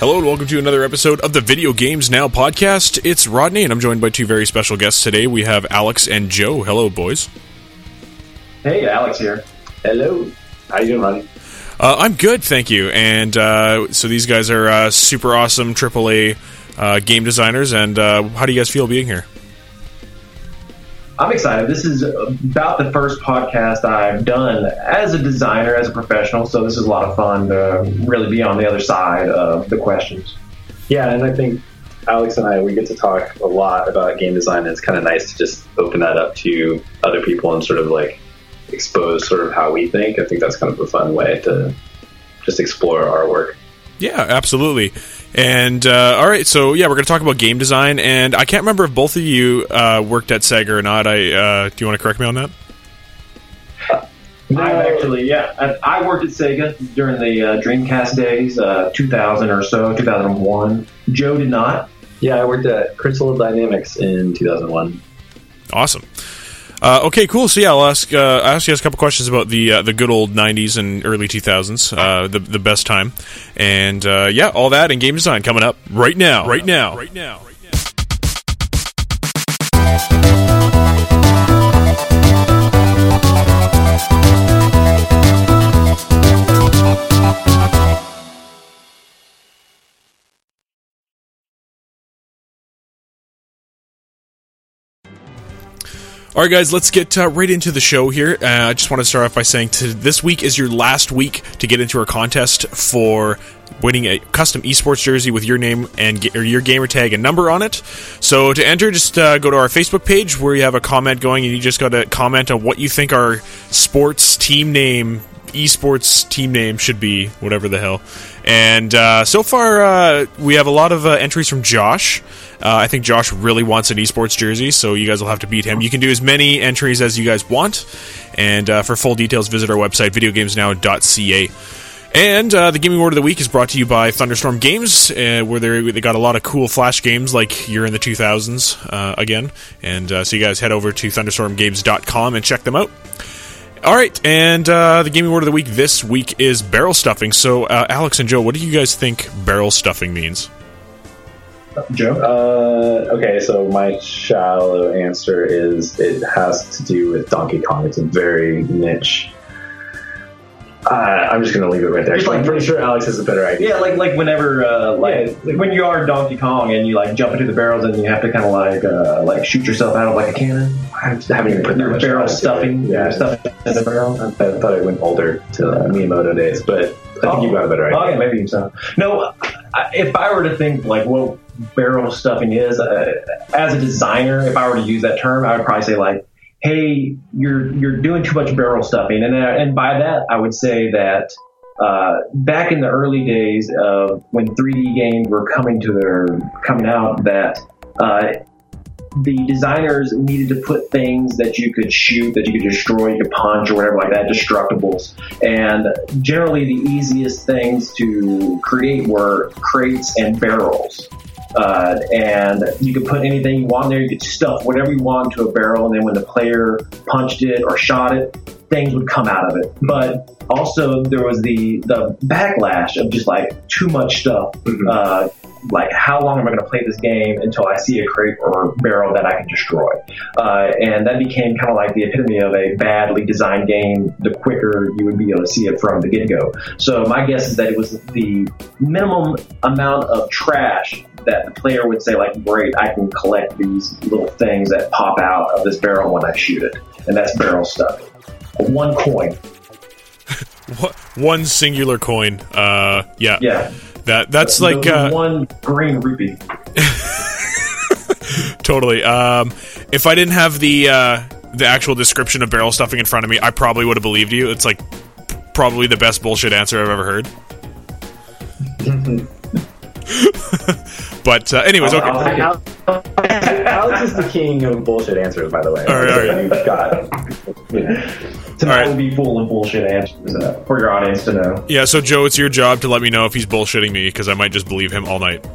Hello and welcome to another episode of the Video Games Now podcast. It's Rodney and I'm joined by two very special guests today. We have Alex and Joe. Hello, boys. Hey, Alex here. Hello. How you doing, Rodney? Uh, I'm good, thank you. And uh, so these guys are uh, super awesome AAA uh, game designers. And uh, how do you guys feel being here? I'm excited. This is about the first podcast I've done as a designer, as a professional. So this is a lot of fun to really be on the other side of the questions. Yeah, and I think Alex and I we get to talk a lot about game design. And it's kind of nice to just open that up to other people and sort of like expose sort of how we think. I think that's kind of a fun way to just explore our work. Yeah, absolutely. And uh, all right, so yeah, we're going to talk about game design, and I can't remember if both of you uh, worked at Sega or not. I uh, do you want to correct me on that? No. I've actually, yeah, I, I, worked at Sega during the uh, Dreamcast days, uh, 2000 or so, 2001. Joe did not. Yeah, I worked at Crystal Dynamics in 2001. Awesome. Uh, okay, cool. So yeah, I'll ask. Uh, I'll ask you guys a couple questions about the uh, the good old '90s and early 2000s, uh, the the best time, and uh, yeah, all that and game design coming up right now, right now, right now. All right, guys, let's get uh, right into the show here. Uh, I just want to start off by saying to, this week is your last week to get into our contest for winning a custom esports jersey with your name and or your gamer tag and number on it. So to enter, just uh, go to our Facebook page where you have a comment going, and you just got to comment on what you think our sports team name, esports team name should be, whatever the hell. And uh, so far, uh, we have a lot of uh, entries from Josh. Uh, I think Josh really wants an esports jersey, so you guys will have to beat him. You can do as many entries as you guys want. And uh, for full details, visit our website, videogamesnow.ca. And uh, the gaming award of the week is brought to you by Thunderstorm Games, uh, where they got a lot of cool flash games like you're in the 2000s uh, again. And uh, so you guys head over to thunderstormgames.com and check them out. All right, and uh, the gaming word of the week this week is barrel stuffing. So, uh, Alex and Joe, what do you guys think barrel stuffing means? Joe? Uh, okay, so my shallow answer is it has to do with Donkey Kong. It's a very niche. Uh, I'm just gonna leave it right there. like, I'm pretty sure Alex has a better idea. Yeah, like like whenever uh, like, yeah. like, when you are Donkey Kong and you like jump into the barrels and you have to kind of like uh, like shoot yourself out of like a cannon. I haven't even put that much barrel stuffing. Yeah, stuffing in the barrel. I, thought I went older to uh, Miyamoto days, but I think oh, you got a better idea. Oh yeah, maybe so. No, if I were to think like what barrel stuffing is, uh, as a designer, if I were to use that term, I would probably say like, hey, you're you're doing too much barrel stuffing, and uh, and by that I would say that. Uh, back in the early days of when 3D games were coming to their coming out, that uh, the designers needed to put things that you could shoot, that you could destroy, you could punch or whatever like that, destructibles. And generally, the easiest things to create were crates and barrels. Uh, and you could put anything you want there. You could stuff whatever you want into a barrel, and then when the player punched it or shot it, things would come out of it. But also there was the the backlash of just like too much stuff. Mm-hmm. Uh, like how long am I going to play this game until I see a crate or barrel that I can destroy? Uh, and that became kind of like the epitome of a badly designed game. The quicker you would be able to see it from the get go. So my guess is that it was the minimum amount of trash that the player would say like, great, I can collect these little things that pop out of this barrel when I shoot it, and that's barrel stuff. One coin. One singular coin. Uh, yeah. Yeah. That that's like uh, one green rupee. totally. Um, if I didn't have the uh, the actual description of barrel stuffing in front of me, I probably would have believed you. It's like probably the best bullshit answer I've ever heard. but uh, anyways, okay. I'll. Al- Alex is the king of bullshit answers, by the way. All right, all right. You've got. Tonight right. will be full of bullshit answers uh, for your audience to know. Yeah, so Joe, it's your job to let me know if he's bullshitting me because I might just believe him all night.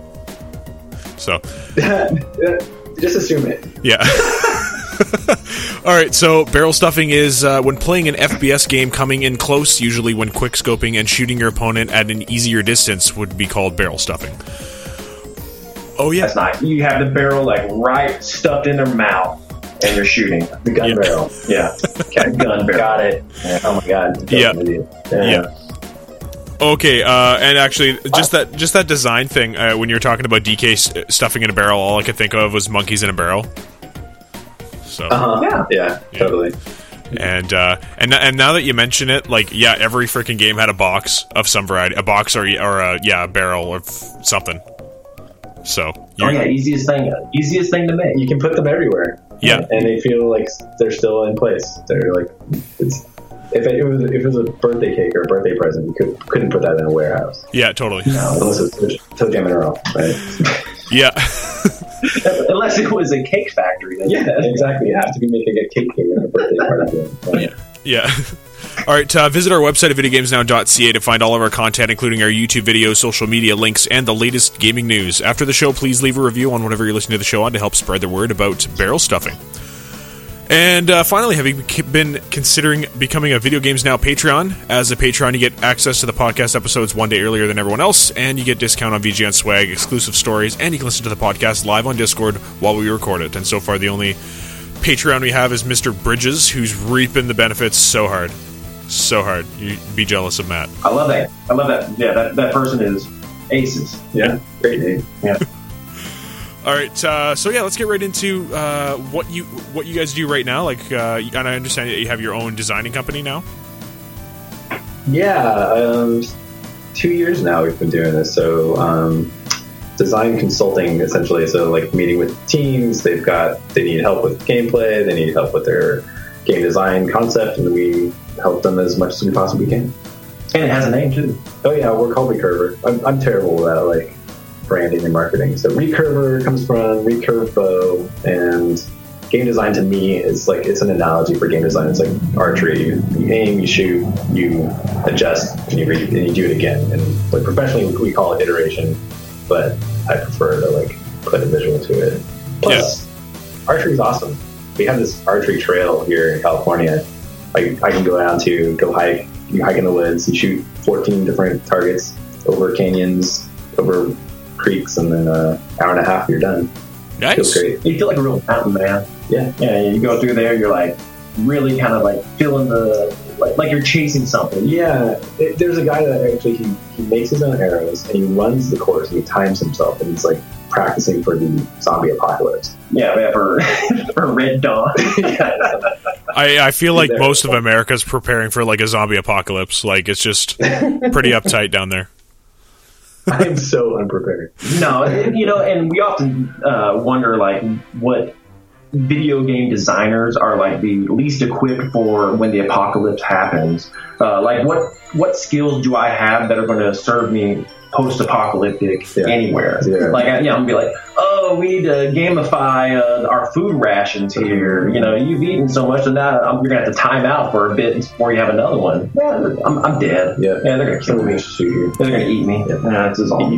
So, Just assume it. yeah. all right, so barrel stuffing is uh, when playing an FPS game coming in close, usually when quick scoping and shooting your opponent at an easier distance would be called barrel stuffing. Oh yeah, That's not. You have the barrel like right stuffed in their mouth, and you're shooting. The gun Yeah. barrel. Yeah, okay, gun barrel. Got it. Oh my god. Yeah. Yeah. Okay, uh, and actually, just that just that design thing. Uh, when you were talking about DK st- stuffing in a barrel, all I could think of was monkeys in a barrel. So, Uh-huh. Yeah. Yeah, totally. and uh, and and now that you mention it, like yeah, every freaking game had a box of some variety, a box or or a, yeah, a barrel or f- something. So, Oh you're- yeah, easiest thing, easiest thing to make. You can put them everywhere. Yeah. And they feel like they're still in place. They're like, it's, if it, was if it was a birthday cake or a birthday present, you could, couldn't put that in a warehouse yeah, totally, unless it was ToeJam and Earl, right? yeah. Unless it was a cake factory. then- yeah, exactly. You have to be making a cake cake in a birthday party. Right? Yeah. All right, uh, visit our website at videogamesnow.ca to find all of our content, including our YouTube videos, social media links, and the latest gaming news. After the show, please leave a review on whatever you're listening to the show on to help spread the word about barrel stuffing. And uh, finally, have you been considering becoming a Video Games Now Patreon? As a Patreon, you get access to the podcast episodes one day earlier than everyone else, and you get discount on VGN swag, exclusive stories, and you can listen to the podcast live on Discord while we record it. And so far, the only Patreon we have is Mr. Bridges, who's reaping the benefits so hard. So hard. You'd be jealous of Matt. I love that. I love that. Yeah, that, that person is aces. Yeah, great name. Yeah. All right, uh, so yeah, let's get right into uh, what you what you guys do right now. Like, uh, and I understand that you have your own designing company now. Yeah, um, two years now we've been doing this. So, um, design consulting essentially. So, like meeting with teams, they've got they need help with gameplay, they need help with their game design concept, and we help them as much as we possibly can. And it has a name too. Oh yeah, we're called Recurver. I'm, I'm terrible at like branding and marketing. So Recurver comes from recurve bow, and game design to me is like it's an analogy for game design. It's like archery. You, you aim, you shoot, you adjust, and you re- and you do it again. And like professionally, we call it iteration, but I prefer to like put a visual to it. Plus, archery is awesome. We have this archery trail here in California. I, I can go down to go hike. You hike in the woods. You shoot 14 different targets over canyons, over creeks, and then an hour and a half, you're done. Nice. Feels great. You feel like a real mountain man. Yeah. Yeah, you go through there, you're like really kind of like feeling the like, like you're chasing something. Yeah, it, there's a guy that actually he, he makes his own arrows and he runs the course and he times himself and he's like practicing for the zombie apocalypse. Yeah, yeah for for Red Dawn. I, I feel like There. most of America's preparing for like a zombie apocalypse. Like it's just pretty uptight down there. I am so unprepared. no, you know, and we often uh, wonder like what video game designers are like the least equipped for when the apocalypse happens. Uh, like what what skills do I have that are going to serve me post apocalyptic Yeah. anywhere? Yeah. Like I, you know, I'm gonna be like, oh, we need to gamify uh, our food rations here. You know, you've eaten so much, and now um, you're gonna have to time out for a bit before you have another one. Yeah, I'm, I'm dead. Yeah. yeah, they're gonna kill me. Shoot you. They're gonna eat me. Yeah, this is all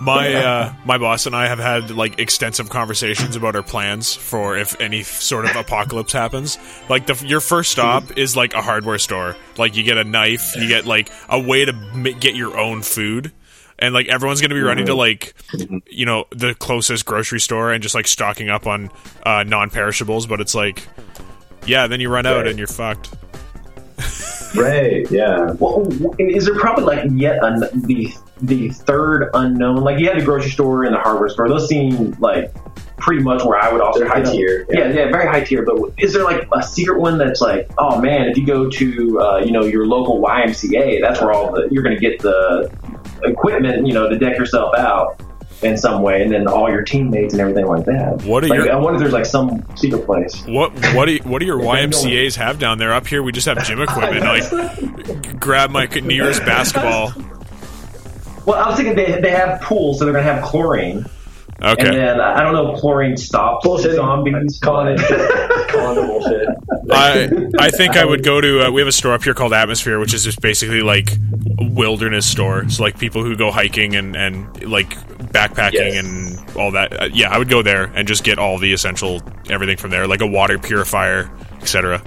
you good first. for. My uh, my boss and I have had like extensive conversations about our plans for if any sort of apocalypse happens. Like the your first stop is like a hardware store. Like you get a knife, you get like a way to m- get your own food. and like everyone's going to be running to Mm-hmm. like you know the closest grocery store and just like stocking up on uh, non-perishables but it's like yeah then you run out Right. and you're fucked Right. Yeah. Well, is there probably like yet an, the the third unknown? Like you had the grocery store and the hardware store; those seem like pretty much where I would also They're high you know- tier, Yeah. yeah. yeah, very high tier. But is there like a secret one that's like, oh man, if you go to uh, you know your local YMCA, that's where all the you're going to get the equipment, you know, to deck yourself out in some way, and then all your teammates and everything like that. What are like, your- I wonder if there's like some secret place. what what do you, what do your YMCA's have down there up here we just have gym equipment like grab my nearest basketball Well, I was thinking they, they have pools, so they're going to have chlorine. okay And then I don't know if chlorine stops Bullshit. zombies. Calling it. calling it bullshit. I I think I would go to uh, we have a store up here called Atmosphere, which is just basically like a wilderness store. So like people who go hiking and and like backpacking Yes. and all that. Uh, yeah, I would go there and just get all the essential everything from there, like a water purifier, etc.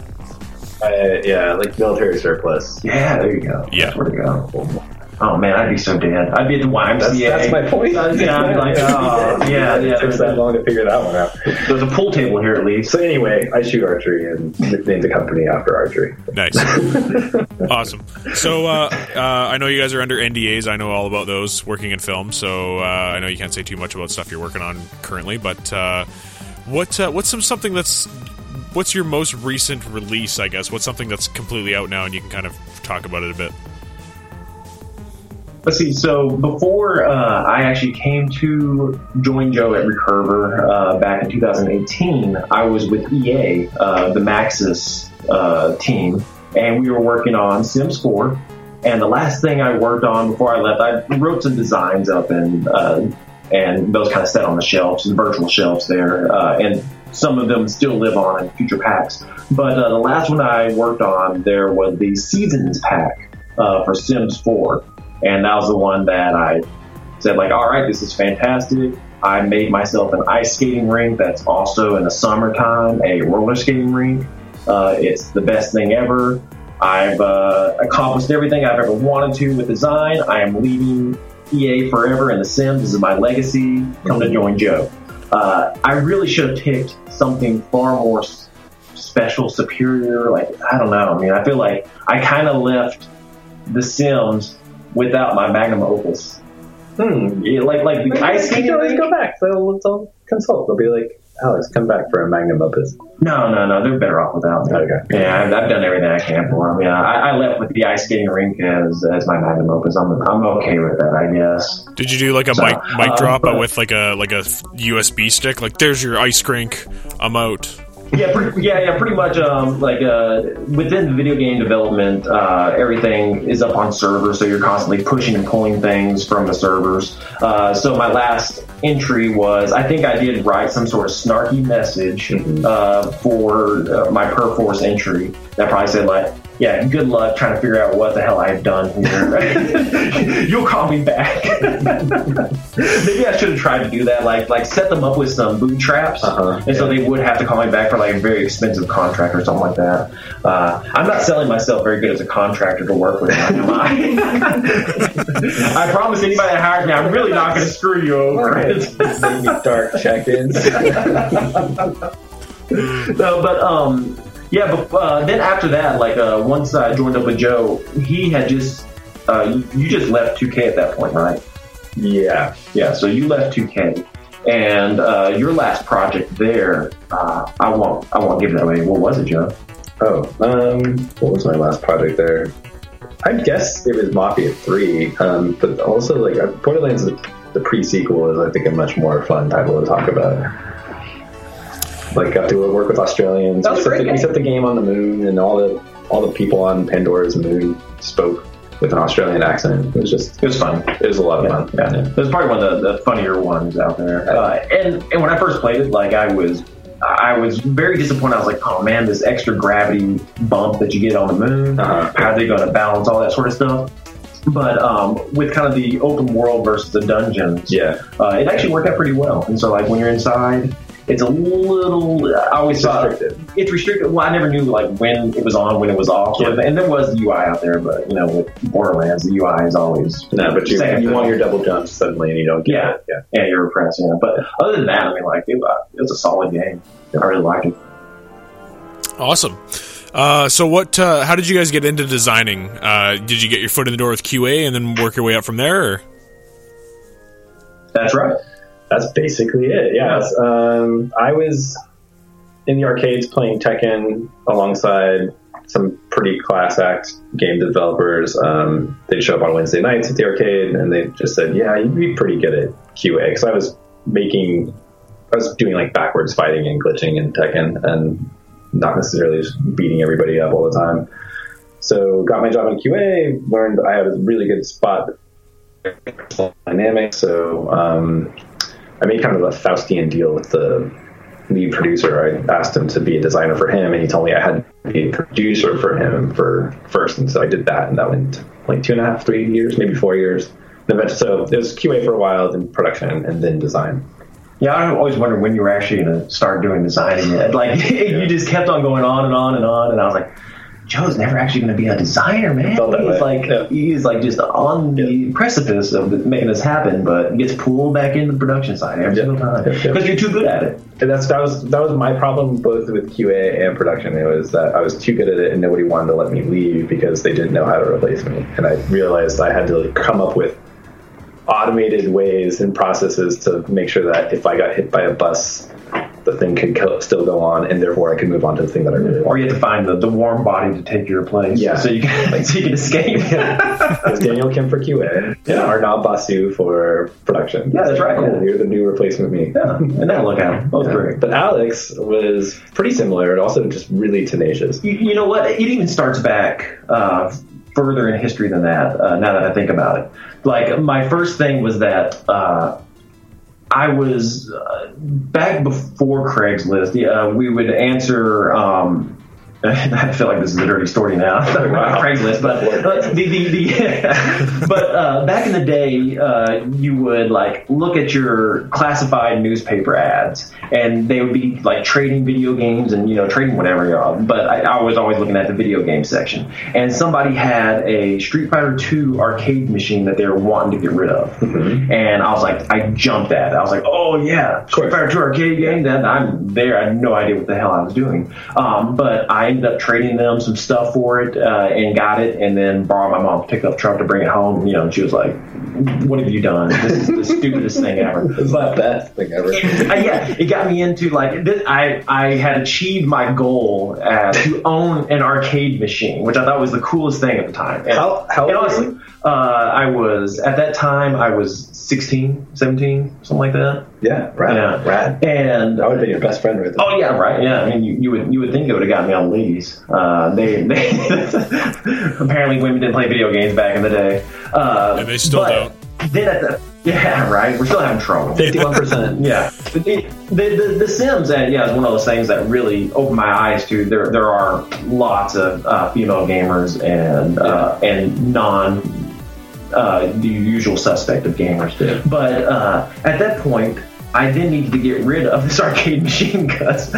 Uh, yeah, like military surplus. Yeah, there you go. Yeah. That's where to go. Oh man, I'd be so dead. I'd be at the YMCA. That's, that's my point. Uh, yeah, I'd be like, oh, yeah, yeah. takes There's, that long to figure that one out. there's a pool table here at least. So anyway, I shoot archery and nicknamed the company after archery. Nice, awesome. So uh, uh, I know you guys are under NDAs. I know all about those working in film. So uh, I know you can't say too much about stuff you're working on currently. But uh, what uh, what's some something that's what's your most recent release? I guess what's something that's completely out now and you can kind of talk about it a bit. Let's see. So before uh, I actually came to join Joe at Recurver uh, back in 2018, I was with EA, uh, the Maxis uh, team, and we were working on Sims 4. And the last thing I worked on before I left, I wrote some designs up and uh, and those kind of set on the shelves, the virtual shelves there, uh, and some of them still live on in future packs. But uh, the last one I worked on, there was the Seasons pack uh, for Sims 4 and that was the one that I said like, all right, this is fantastic. I made myself an ice skating rink that's also in the summertime a roller skating rink. Uh, it's the best thing ever. I've uh, accomplished everything I've ever wanted to with design. I am leaving EA forever, and The Sims this is my legacy. Come to join Joe. Uh, I really should have picked something far more s- special, superior. Like I don't know. I mean, I feel like I kind of left The Sims without my magnum opus. Hmm. Yeah, like like the ice You skating can always go back. They'll, they'll consult. They'll be like, Alex, come back for a magnum opus. No, no, no. They're better off without me. Okay. Yeah, I've, I've done everything I can for them. Yeah, I, I left with the ice skating rink as as my magnum opus. I'm I'm okay with that, I guess. Did you do like a So, mic mic uh, drop but but- with like a like a USB stick? Like, there's your ice rink. I'm out. Yeah, pretty, yeah, yeah. Pretty much. Um, like uh, within the video game development, uh, everything is up on servers, so you're constantly pushing and pulling things from the servers. Uh, so my last entry was, I think I did write some sort of snarky message uh, for uh, my Perforce entry that probably said like, "Yeah, good luck trying to figure out what the hell I've done here. You'll call me back." Maybe I should have tried to do that, like like set them up with some boot traps, Uh-huh, and so they would have to call me back for like a very expensive contract or something like that. Uh, I'm not selling myself very good as a contractor to work with, am I? I promise anybody that hires me, I'm really not going to screw you over. Maybe dark check-ins. no, but um, yeah. But uh, then after that, like uh, once I joined up with Joe, he had just uh, you, you just left 2K at that point, right? yeah. Yeah. So you left 2K, and uh, your last project there, uh, I won't I won't give that away. What was it, Joe? Oh, um, what was my last project there? I guess it was Mafia 3, um, but also, like, uh, Borderlands, the, the pre-sequel is, I think, a much more fun title to talk about. Like, got to work with Australians. That was we, set great the, we game. set the game on the moon, and all the all the people on Pandora's moon spoke with an Australian accent. It was just, It was fun. it was a lot of fun. Yeah, it was probably one of the, the funnier ones out there. Uh, and and when I first played it, like I was, I was very disappointed. I was like, oh man, this extra gravity bump that you get on the moon. Uh-huh. How are they going to balance all that sort of stuff? But um, with kind of the open world versus the dungeons, Yeah. uh, it actually worked out pretty well. And so, like when you're inside, it's a little. I always thought Restricted. it's restricted. Well, I never knew like when it was on, when it was off, sort of thing. and there was the UI out there, but you know, with Borderlands, the UI is always No, but you, you want your double jumps suddenly and you don't get Yeah. it. Yeah. yeah, you're repressed, yeah. But other than that, I mean, like it, uh, it was a solid game. I really liked it. Awesome. Uh, so what? Uh, how did you guys get into designing? Uh, did you get your foot in the door with QA and then work your way up from there? Or? That's right. That's basically it. Yeah. Um, I was in the arcades playing Tekken alongside some pretty class act game developers. Um, they'd show up on Wednesday nights at the arcade and they just said, yeah, you'd be pretty good at QA. Because I was making, I was doing like backwards fighting and glitching in Tekken and not necessarily just beating everybody up all the time. So got my job in QA, learned I had a really good spot dynamic. So um, I made kind of a Faustian deal with the lead producer. I asked him to be a designer for him, and he told me I had to be a producer for him for first. And so I did that, and that went like two and a half, three years, maybe four years. And so it was QA for a while, then production, and then design. Yeah, I always wondered when you were actually going to start doing designing it. Like, you just kept on going on and on and on, and I was like, Joe's never actually going to be a designer, man. He's way. like, Yeah. he's like just on the precipice of making this happen, but gets pulled back into the production side every Yeah. single time Yeah, yeah. because you're too good at it. And that's that was that was my problem both with QA and production. It was that I was too good at it, and nobody wanted to let me leave because they didn't know how to replace me. And I realized I had to like come up with automated ways and processes to make sure that if I got hit by a bus, the thing could co- still go on, and therefore I could move on to the thing that I really Or want. you have to find the, the warm body to take your place, Yeah. so you can so you can escape. It's Daniel Kim for QA, Yeah. Arnaud Basu for production. Yeah, that's right, Cool. yeah. You're the new replacement me. yeah, and now look at them, both great. But Alex was pretty similar and also just really tenacious. You, you know what? It even starts back uh, further in history than that. Uh, now that I think about it, like my first thing was that uh, I was uh, back before Craigslist. Uh, we would answer. Um, I feel like this is a dirty story now. Wow. Craigslist, but uh, the, the, the but uh, back in the day, uh, you would like look at your classified newspaper ads, and they would be like trading video games and you know trading whatever. you know, But I, I was always looking at the video game section, and somebody had a Street Fighter Two arcade machine that they were wanting to get rid of, and I was like, I jumped at it. I was like, oh yeah, Street. Fighter Two arcade game. Then I'm there. I had no idea what the hell I was doing, um, but I ended up trading them some stuff for it uh, and got it, and then borrowed my mom's pickup truck to bring it home. You know, and she was like, "What have you done? This is the stupidest thing ever." It's the best thing ever. uh, yeah, it got me into like this, I I had achieved my goal uh, to own an arcade machine, which I thought was the coolest thing at the time. And, How- how and honestly, uh, I was at that time I was 16, 17, something like that. Yeah, right. Yeah. Rad. And I would have been your best friend right there. Oh yeah, right. Yeah, I mean, you, you would you would think it would have gotten me on the ladies. Uh, they, they apparently women didn't play video games back in the day. Uh, And they still but don't. Then at the yeah, right. We're still having trouble. Fifty-one percent. Yeah, the, the, the, the Sims, and yeah, is one of those things that really opened my eyes to. There, there are lots of uh, female gamers and uh, and non uh, the usual suspect of gamers. Did. But uh, at that point, I then needed to get rid of this arcade machine because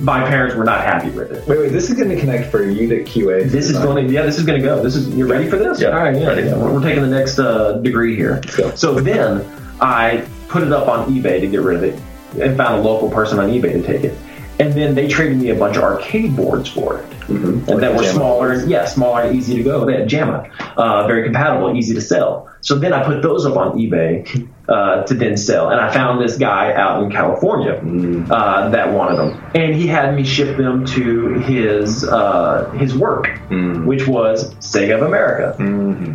my parents were not happy with it. Wait, wait. This is going to connect for you to QA. This is going to, yeah, this is going to go. This is, you're ready for this? Yeah. All right, yeah, yeah. We're, we're taking the next uh, degree here. Let's go. So then I put it up on eBay to get rid of it and found a local person on eBay to take it. And then they traded me a bunch of arcade boards for it. Mhm. And that Like were JAMMA. smaller, yeah, smaller and easy to go. They had JAMMA, uh, very compatible, easy to sell. So then I put those up on eBay uh, to then sell. And I found this guy out in California uh, that wanted them, and he had me ship them to his uh, his work, which was Sega of America.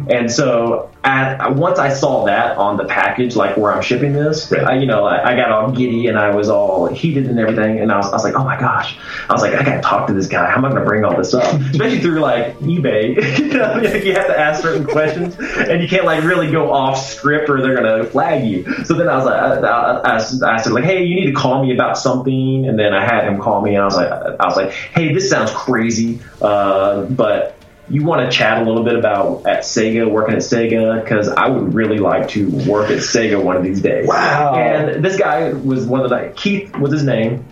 And so at, once I saw that on the package, like where I'm shipping this, Right. I, you know, I, I got all giddy and I was all heated and everything. And I was, I was like, oh my gosh. I was like, I got to talk to this guy. How am I going to bring all this up? Especially through like eBay. you know, you have to ask certain questions and you can't like really go off script or they're going to flag you. So then I was like, I, I, I asked, I asked him like, hey, you need to call me about something. And then I had him call me and I was like, I was like, hey, this sounds crazy. Uh, but you want to chat a little bit about at Sega, working at Sega, because I would really like to work at Sega one of these days. Wow. And this guy was one of the Keith was his name,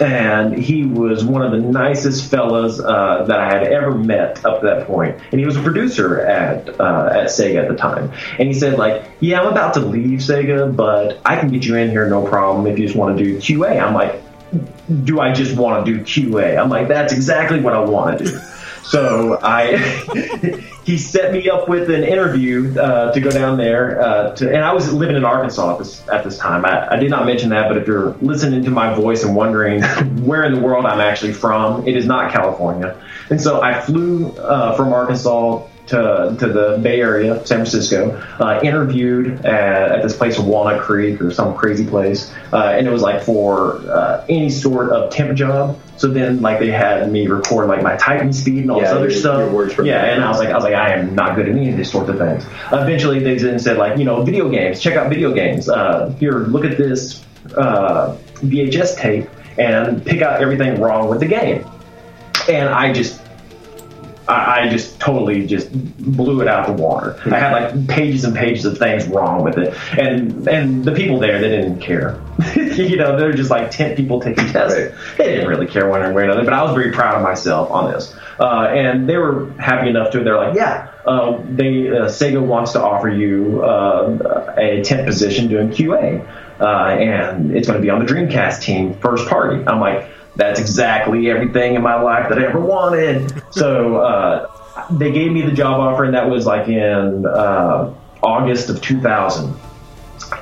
and he was one of the nicest fellas uh, that I had ever met up to that point. And he was a producer at uh, at Sega at the time. And he said like, "Yeah, I'm about to leave Sega, but I can get you in here no problem if you just want to do QA." I'm like, "Do I just want to do QA?" I'm like, "That's exactly what I want to do." So I, he set me up with an interview uh, to go down there. Uh, to, and I was living in Arkansas at this, at this time. I, I, did not mention that, but if you're listening to my voice and wondering where in the world I'm actually from, it is not California. And so I flew uh, from Arkansas to, to the Bay Area, San Francisco, uh, interviewed at, at, this place Walnut Creek or some crazy place, uh, and it was like for uh, any sort of temp job. So then, like they had me record like my typing speed and all yeah, this other your, stuff. Your yeah, and I was like, I was like, I am not good at any of these sorts of things. Eventually, they then said like, you know, video games. Check out video games. Uh, here, look at this uh, VHS tape and pick out everything wrong with the game. And I just I, I just totally just blew it out the water. I had like pages and pages of things wrong with it, and and the people there they didn't care. you know, they're just like ten people taking tests. Right. They didn't really care one way or another. But I was very proud of myself on this, uh, and they were happy enough to. They're like, yeah, uh, they uh, Sega wants to offer you uh, a temp position doing QA, uh, and it's going to be on the Dreamcast team, first party. I'm like that's exactly everything in my life that I ever wanted. So uh, they gave me the job offer, and that was like in uh, August of 2000.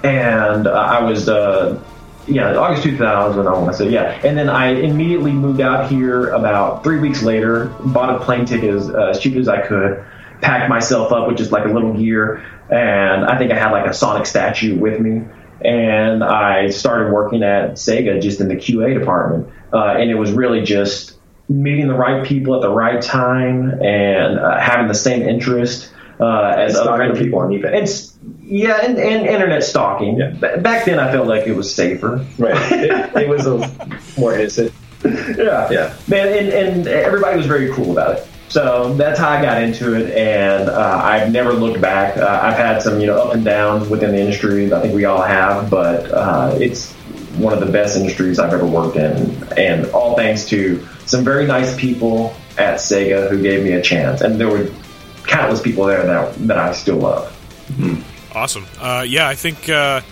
And uh, I was, uh, yeah, August 2000, I want to say, yeah. And then I immediately moved out here about three weeks later, bought a plane ticket as, uh, as cheap as I could, packed myself up with just like a little gear, and I think I had like a Sonic statue with me and I started working at Sega just in the QA department. Uh, and it was really just meeting the right people at the right time and uh, having the same interest uh, as other people on eBay. And, yeah, and, and internet stalking. Yeah. Back then, I felt like it was safer. Right. it, it was a more innocent. yeah. Yeah. Man, and, and everybody was very cool about it. So that's how I got into it, and uh, I've never looked back. Uh, I've had some, you know, up and downs within the industry. I think we all have, but uh, it's one of the best industries I've ever worked in, and all thanks to some very nice people at Sega who gave me a chance, and there were countless people there that that I still love. Mm-hmm. Awesome. Uh, yeah, I think uh,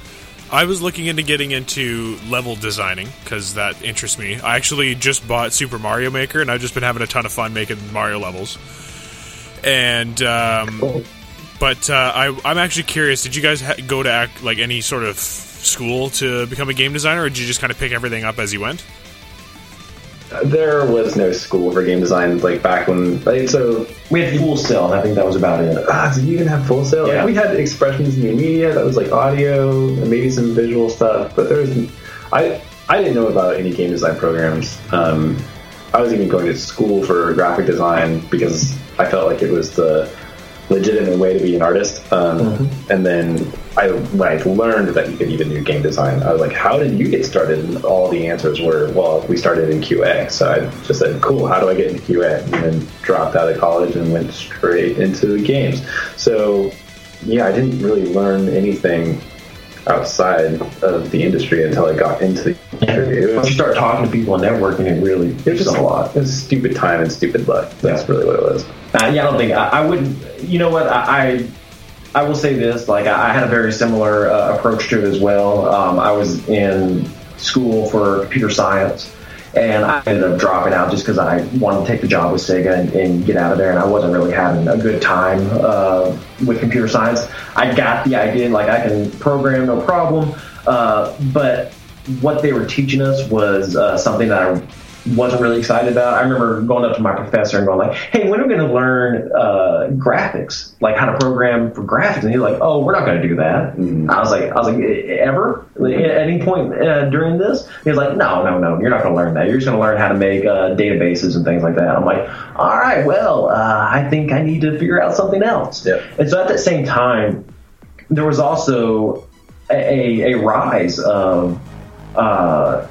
I was looking into getting into level designing because that interests me. I actually just bought Super Mario Maker, and I've just been having a ton of fun making Mario levels. And um, cool. but uh, I, am actually curious. Did you guys ha- go to act like any sort of school to become a game designer, or did you just kind of pick everything up as you went? There was no school for game design like back when. Like, so we had Full Sail. I think that was about it. Ah, did you even have Full Sail? Yeah. Like, we had Expressions New Media. That was like audio and maybe some visual stuff. But there was, I I didn't know about any game design programs. Um, I was even going to school for graphic design because I felt like it was the legitimate way to be an artist. Um, mm-hmm. And then I when I learned that you could even do game design, I was like, "How did you get started?" And all the answers were, "Well, we started in QA." So I just said, "Cool, how do I get into QA?" And then dropped out of college and went straight into the games. So yeah, I didn't really learn anything outside of the industry until I got into the industry. Once you start talking to people and networking, it really it was just a lot. It's stupid time and stupid luck. That's yeah. really what it was. Uh, yeah, I don't think I, I wouldn't. You know what? I, I I will say this: like I, I had a very similar uh, approach to it as well. Um, I was in school for computer science, and I ended up dropping out just because I wanted to take the job with Sega and, and, get out of there, and I wasn't really having a good time uh, with computer science. I got the idea, like I can program, no problem, uh, but what they were teaching us was uh, something that I wasn't really excited about. I remember going up to my professor and going like, "Hey, when are we going to learn uh, graphics? Like how to program for graphics?" And he's like, "Oh, we're not going to do that." Mm-hmm. I was like, "I was like, ever at any point uh, during this?" He's like, "No, no, no, you're not going to learn that. You're just going to learn how to make uh, databases and things like that." I'm like, "All right, well, uh, I think I need to figure out something else." Yeah. And so at that same time, there was also a, a rise of uh,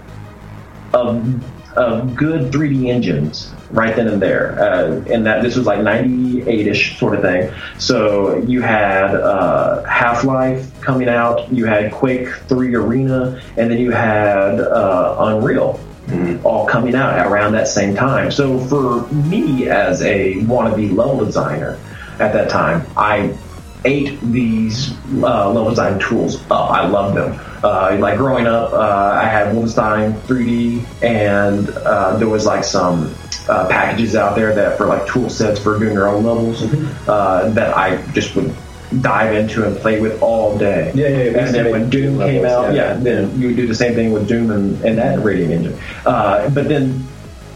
of of good 3D engines right then and there. Uh, and that this was like 98-ish sort of thing. So you had uh, Half-Life coming out, you had Quake 3 Arena, and then you had uh, Unreal. Mm-hmm. All coming out around that same time. So for me, as a wannabe level designer at that time, I ate these uh, level design tools up. I loved them. Uh, like growing up, uh, I had Wolfenstein 3D, and uh, there was like some uh, packages out there that for like tool sets for doing your own levels mm-hmm. uh, that I just would dive into and play with all day. Yeah, yeah. yeah. And then when Doom came out, yeah, yeah, then you would do the same thing with Doom and, and that Radiant Engine. but then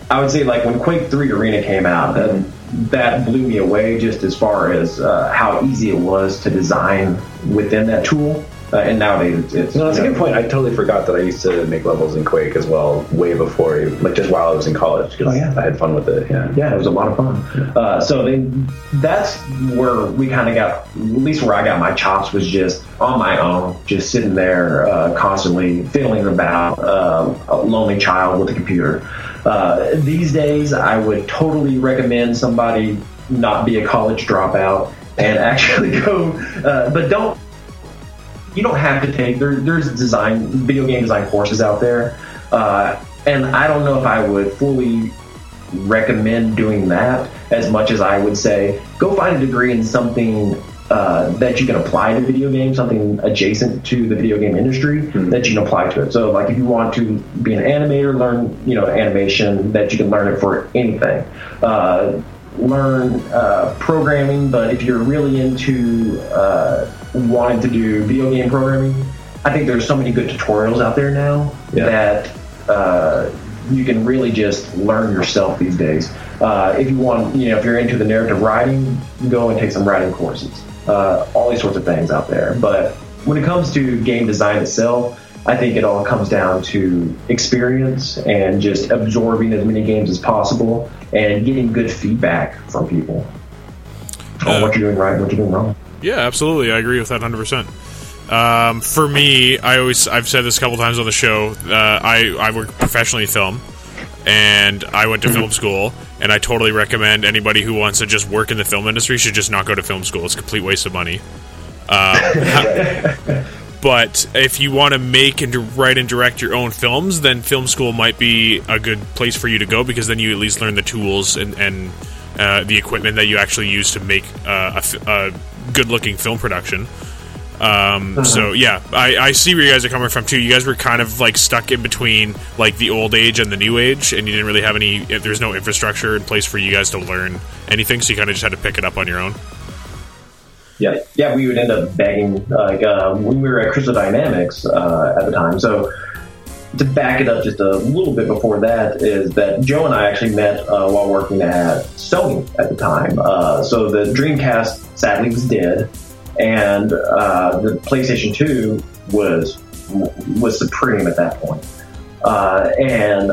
I would say like when Quake 3 Arena came out, then that blew me away just as far as uh, how easy it was to design within that tool. Uh, and nowadays it's, it's no, that's a good point. I totally forgot that I used to make levels in Quake as well, way before, like just while I was in college, because oh, yeah. I had fun with it. Yeah, yeah, it was a lot of fun. Uh, so they, that's where we kind of got, at least where I got my chops was just on my own, just sitting there uh, constantly fiddling about, uh, a lonely child with a computer. Uh, these days, I would totally recommend somebody not be a college dropout and actually go, uh, but don't. You don't have to take there, there's design video game design courses out there, uh, and I don't know if I would fully recommend doing that as much as I would say go find a degree in something uh, that you can apply to video games, something adjacent to the video game industry mm-hmm. that you can apply to it. So, like if you want to be an animator, learn you know animation that you can learn it for anything. Uh, learn uh, programming, but if you're really into uh, wanting to do video game programming, I think there's so many good tutorials out there now yeah. that uh, you can really just learn yourself these days. Uh, if you want, you know, if you're into the narrative writing, go and take some writing courses uh, all these sorts of things out there. But when it comes to game design itself, I think it all comes down to experience and just absorbing as many games as possible and getting good feedback from people on what you're doing right what you're doing wrong. Yeah, absolutely. I agree with that 100%. Um, for me, I always I've said this a couple times on the show. Uh, I I work professionally in film, and I went to film school, and I totally recommend anybody who wants to just work in the film industry should just not go to film school. It's a complete waste of money. Uh, but if you want to make and write and direct your own films, then film school might be a good place for you to go because then you at least learn the tools and, and uh, the equipment that you actually use to make uh, a, a good-looking film production. Um, uh-huh. So yeah, I, I see where you guys are coming from too. You guys were kind of like stuck in between like the old age and the new age, and you didn't really have any. There's no infrastructure in place for you guys to learn anything, so you kind of just had to pick it up on your own. Yeah, yeah, we would end up begging like uh, when we were at Crystal Dynamics uh, at the time. So to back it up just a little bit before that is that Joe and I actually met uh, while working at Sony at the time. Uh, so the Dreamcast sadly was dead and uh, the PlayStation 2 was was supreme at that point. Uh, and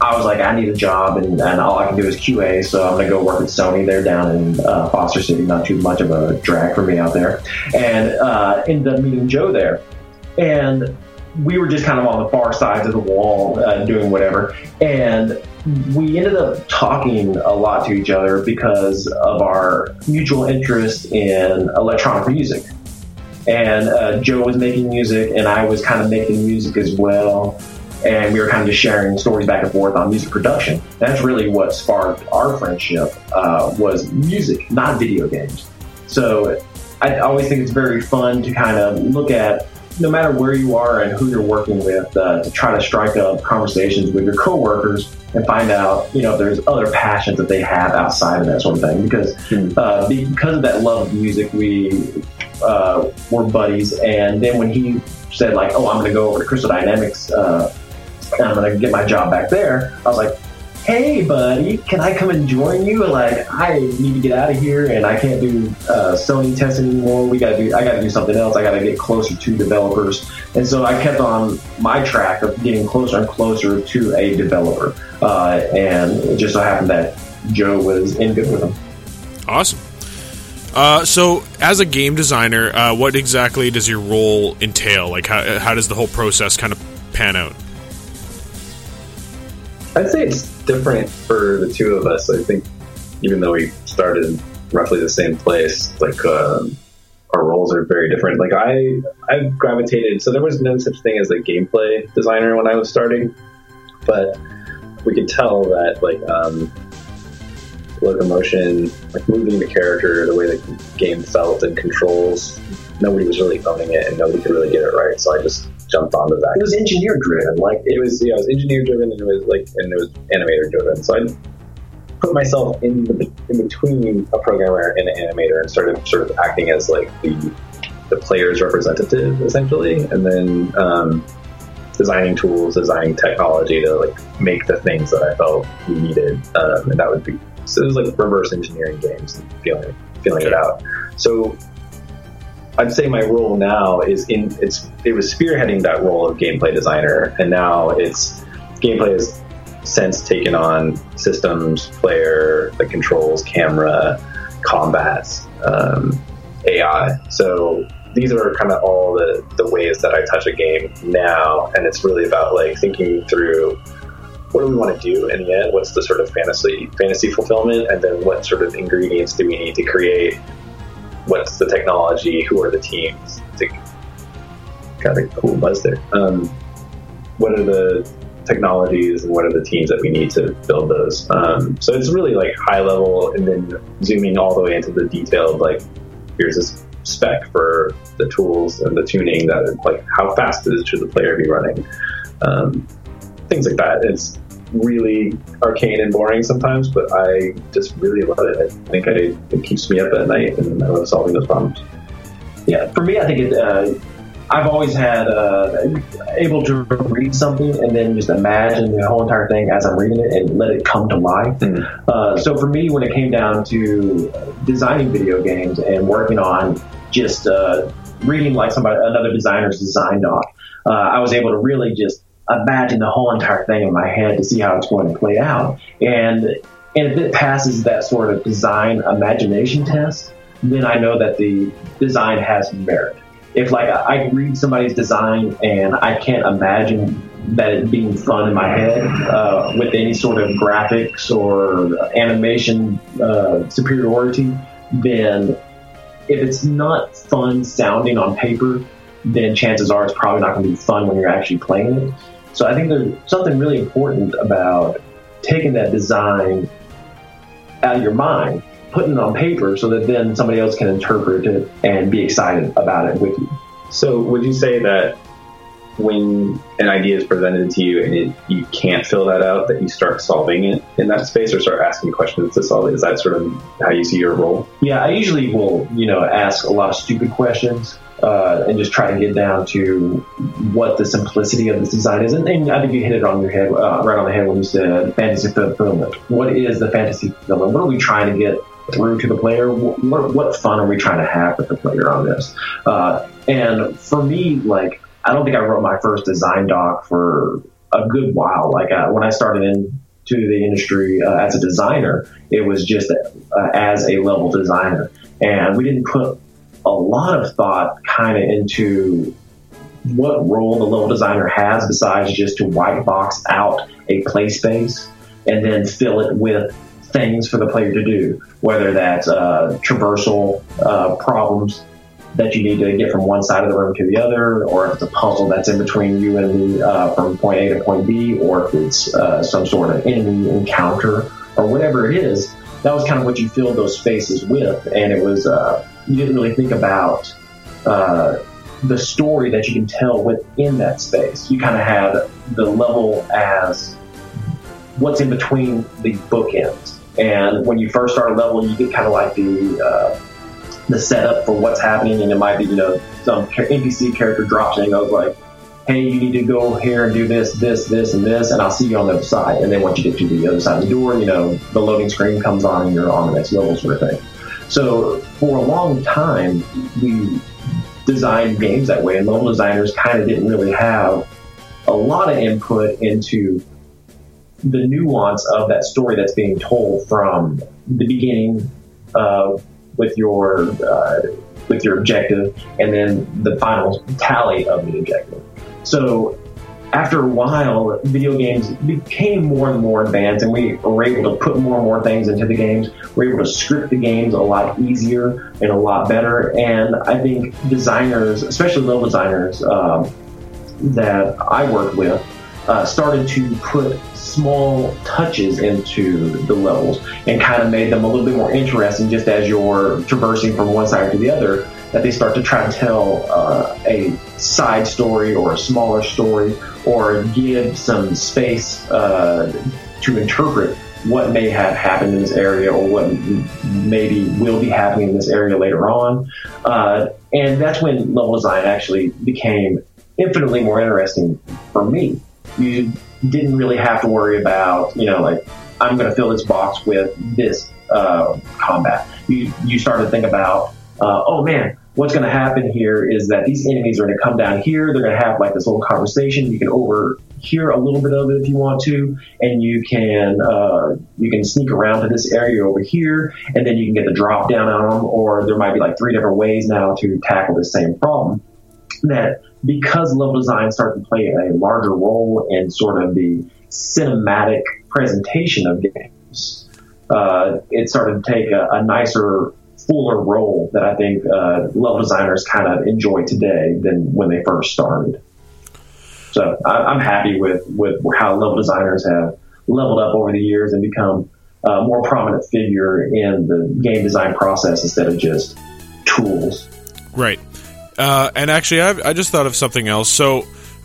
I was like, I need a job, and, and, all I can do is QA, so I'm to go work at Sony. They're down in uh, Foster City, not too much of a drag for me out there. And uh, ended up meeting Joe there. And we were just kind of on the far sides of the wall uh, doing whatever. And we ended up talking a lot to each other because of our mutual interest in electronic music. And uh, Joe was making music, and I was kind of making music as well. And we were kind of just sharing stories back and forth on music production. That's really what sparked our friendship uh, was music, not video games. So I always think it's very fun to kind of look at no matter where you are and who you're working with, uh, to try to strike up conversations with your coworkers and find out, you know, if there's other passions that they have outside of that sort of thing. Because hmm. uh, because of that love of music, we uh, were buddies. And then when he said like, "Oh, I'm going to go over to Crystal Dynamics," uh, and I'm going to get my job back there, I was like, hey buddy can i come and join you? Like i need to get out of here and i can't do uh, sony tests anymore. We gotta do i gotta do something else. I gotta get closer to developers. And so i kept on my track of getting closer and closer to a developer. Uh, and it just so happened that joe was in good with them awesome. Uh, so, as a game designer, uh, what exactly does your role entail? Like, how, how does the whole process kind of pan out? I'd say it's different for the two of us. I think even though we started roughly the same place, like um, our roles are very different. Like I, I gravitated. So there was no such thing as a gameplay designer when I was starting, but we could tell that like um, locomotion, like moving the character, the way the game felt and controls, nobody was really owning it, and nobody could really get it right. So I just jumped onto that. It was engineer driven, like it was. Yeah, it was engineer driven, and it was like, and it was animator driven. So I put myself in the in between a programmer and an animator, and started sort of acting as like the the player's representative, essentially, and then. Um, designing tools, designing technology to like make the things that I felt we needed, um, and that would be so it was like reverse engineering games and feeling feeling it out. So I'd say my role now is in it's it was spearheading that role of gameplay designer, and now it's gameplay has since taken on systems, player, the controls, camera, combats, um, AI. So these are kind of all the, the ways that I touch a game now, and it's really about like thinking through what do we want to do in the end? What's the sort of fantasy fantasy fulfillment, and then what sort of ingredients do we need to create? What's the technology? Who are the teams? To, got cool buzz there. Um, what are the technologies and what are the teams that we need to build those? Um, so it's really like high level, and then zooming all the way into the detailed. Like, here's this spec for the tools and the tuning that like how fast is should the player be running um, things like that it's really arcane and boring sometimes, but I just really love it. I think I, it keeps me up at night, and I love solving those problems. Yeah, for me, I think it. Uh, I've always had uh, able to read something and then just imagine the whole entire thing as I'm reading it and let it come to life. Mm. Uh, so for me, when it came down to designing video games and working on just uh, reading like somebody another designer's design doc, uh, I was able to really just imagine the whole entire thing in my head to see how it's going to play out. And and if it passes that sort of design imagination test, then I know that the design has merit. If like I read somebody's design and I can't imagine that it being fun in my head uh, with any sort of graphics or animation uh, superiority, then if it's not fun sounding on paper, then chances are it's probably not going to be fun when you're actually playing it. So I think there's something really important about taking that design out of your mind, putting it on paper so that then somebody else can interpret it and be excited about it with you. So would you say that when an idea is presented to you and it, you can't fill that out, that you start solving it in that space or start asking questions to solve it? Is that sort of how you see your role? Yeah, I usually will, you know, ask a lot of stupid questions uh, and just try to get down to what the simplicity of this design is. And, and I think you hit it on your head, uh, right on the head when you said fantasy fulfillment. What is the fantasy fulfillment? What are we trying to get through to the player? What, what fun are we trying to have with the player on this? Uh, and for me, like, I don't think I wrote my first design doc for a good while. Like uh, when I started into the industry uh, as a designer, it was just uh, as a level designer, and we didn't put a lot of thought kind of into what role the level designer has besides just to white box out a play space and then fill it with things for the player to do, whether that's uh, traversal uh, problems that you need to get from one side of the room to the other, or if it's a puzzle that's in between you and the uh, from point A to point B, or if it's uh, some sort of enemy encounter or whatever it is. That was kind of what you filled those spaces with, and it was uh, you didn't really think about uh, the story that you can tell within that space. You kind of had the level as what's in between the bookends. And when you first start a level, you get kind of like the uh, the setup for what's happening, and it might be you know some NPC character drops in and goes like, "Hey, you need to go here and do this, this, this, and this, and I'll see you on the other side." And then once you get to the other side of the door, you know the loading screen comes on and you're on the next level, sort of thing. So for a long time, we designed games that way, and level designers kind of didn't really have a lot of input into the nuance of that story that's being told from the beginning uh, with your uh, with your objective, and then the final tally of the objective. So after a while, video games became more and more advanced, and we were able to put more and more things into the games. We are able to script the games a lot easier and a lot better. And I think designers, especially level designers um, that I worked with, uh, started to put small touches into the levels and kind of made them a little bit more interesting just as you're traversing from one side to the other that they start to try to tell uh, a side story or a smaller story or give some space uh, to interpret what may have happened in this area or what maybe will be happening in this area later on. Uh, and that's when level design actually became infinitely more interesting for me. You didn't really have to worry about, you know, like, I'm going to fill this box with this uh, combat. You, you start to think about, uh, oh man, what's going to happen here is that these enemies are going to come down here. They're going to have like this little conversation. You can overhear a little bit of it if you want to, and you can uh, you can sneak around to this area over here, and then you can get the drop down on them. Or there might be like three different ways now to tackle the same problem. That because level design started to play a larger role in sort of the cinematic presentation of games, uh, it started to take a, a nicer fuller role that I think uh, level designers kind of enjoy today than when they first started. So I, am happy with, with how level designers have leveled up over the years and become a more prominent figure in the game design process instead of just tools. Right. Uh, and actually, I've, i just thought of something else. So,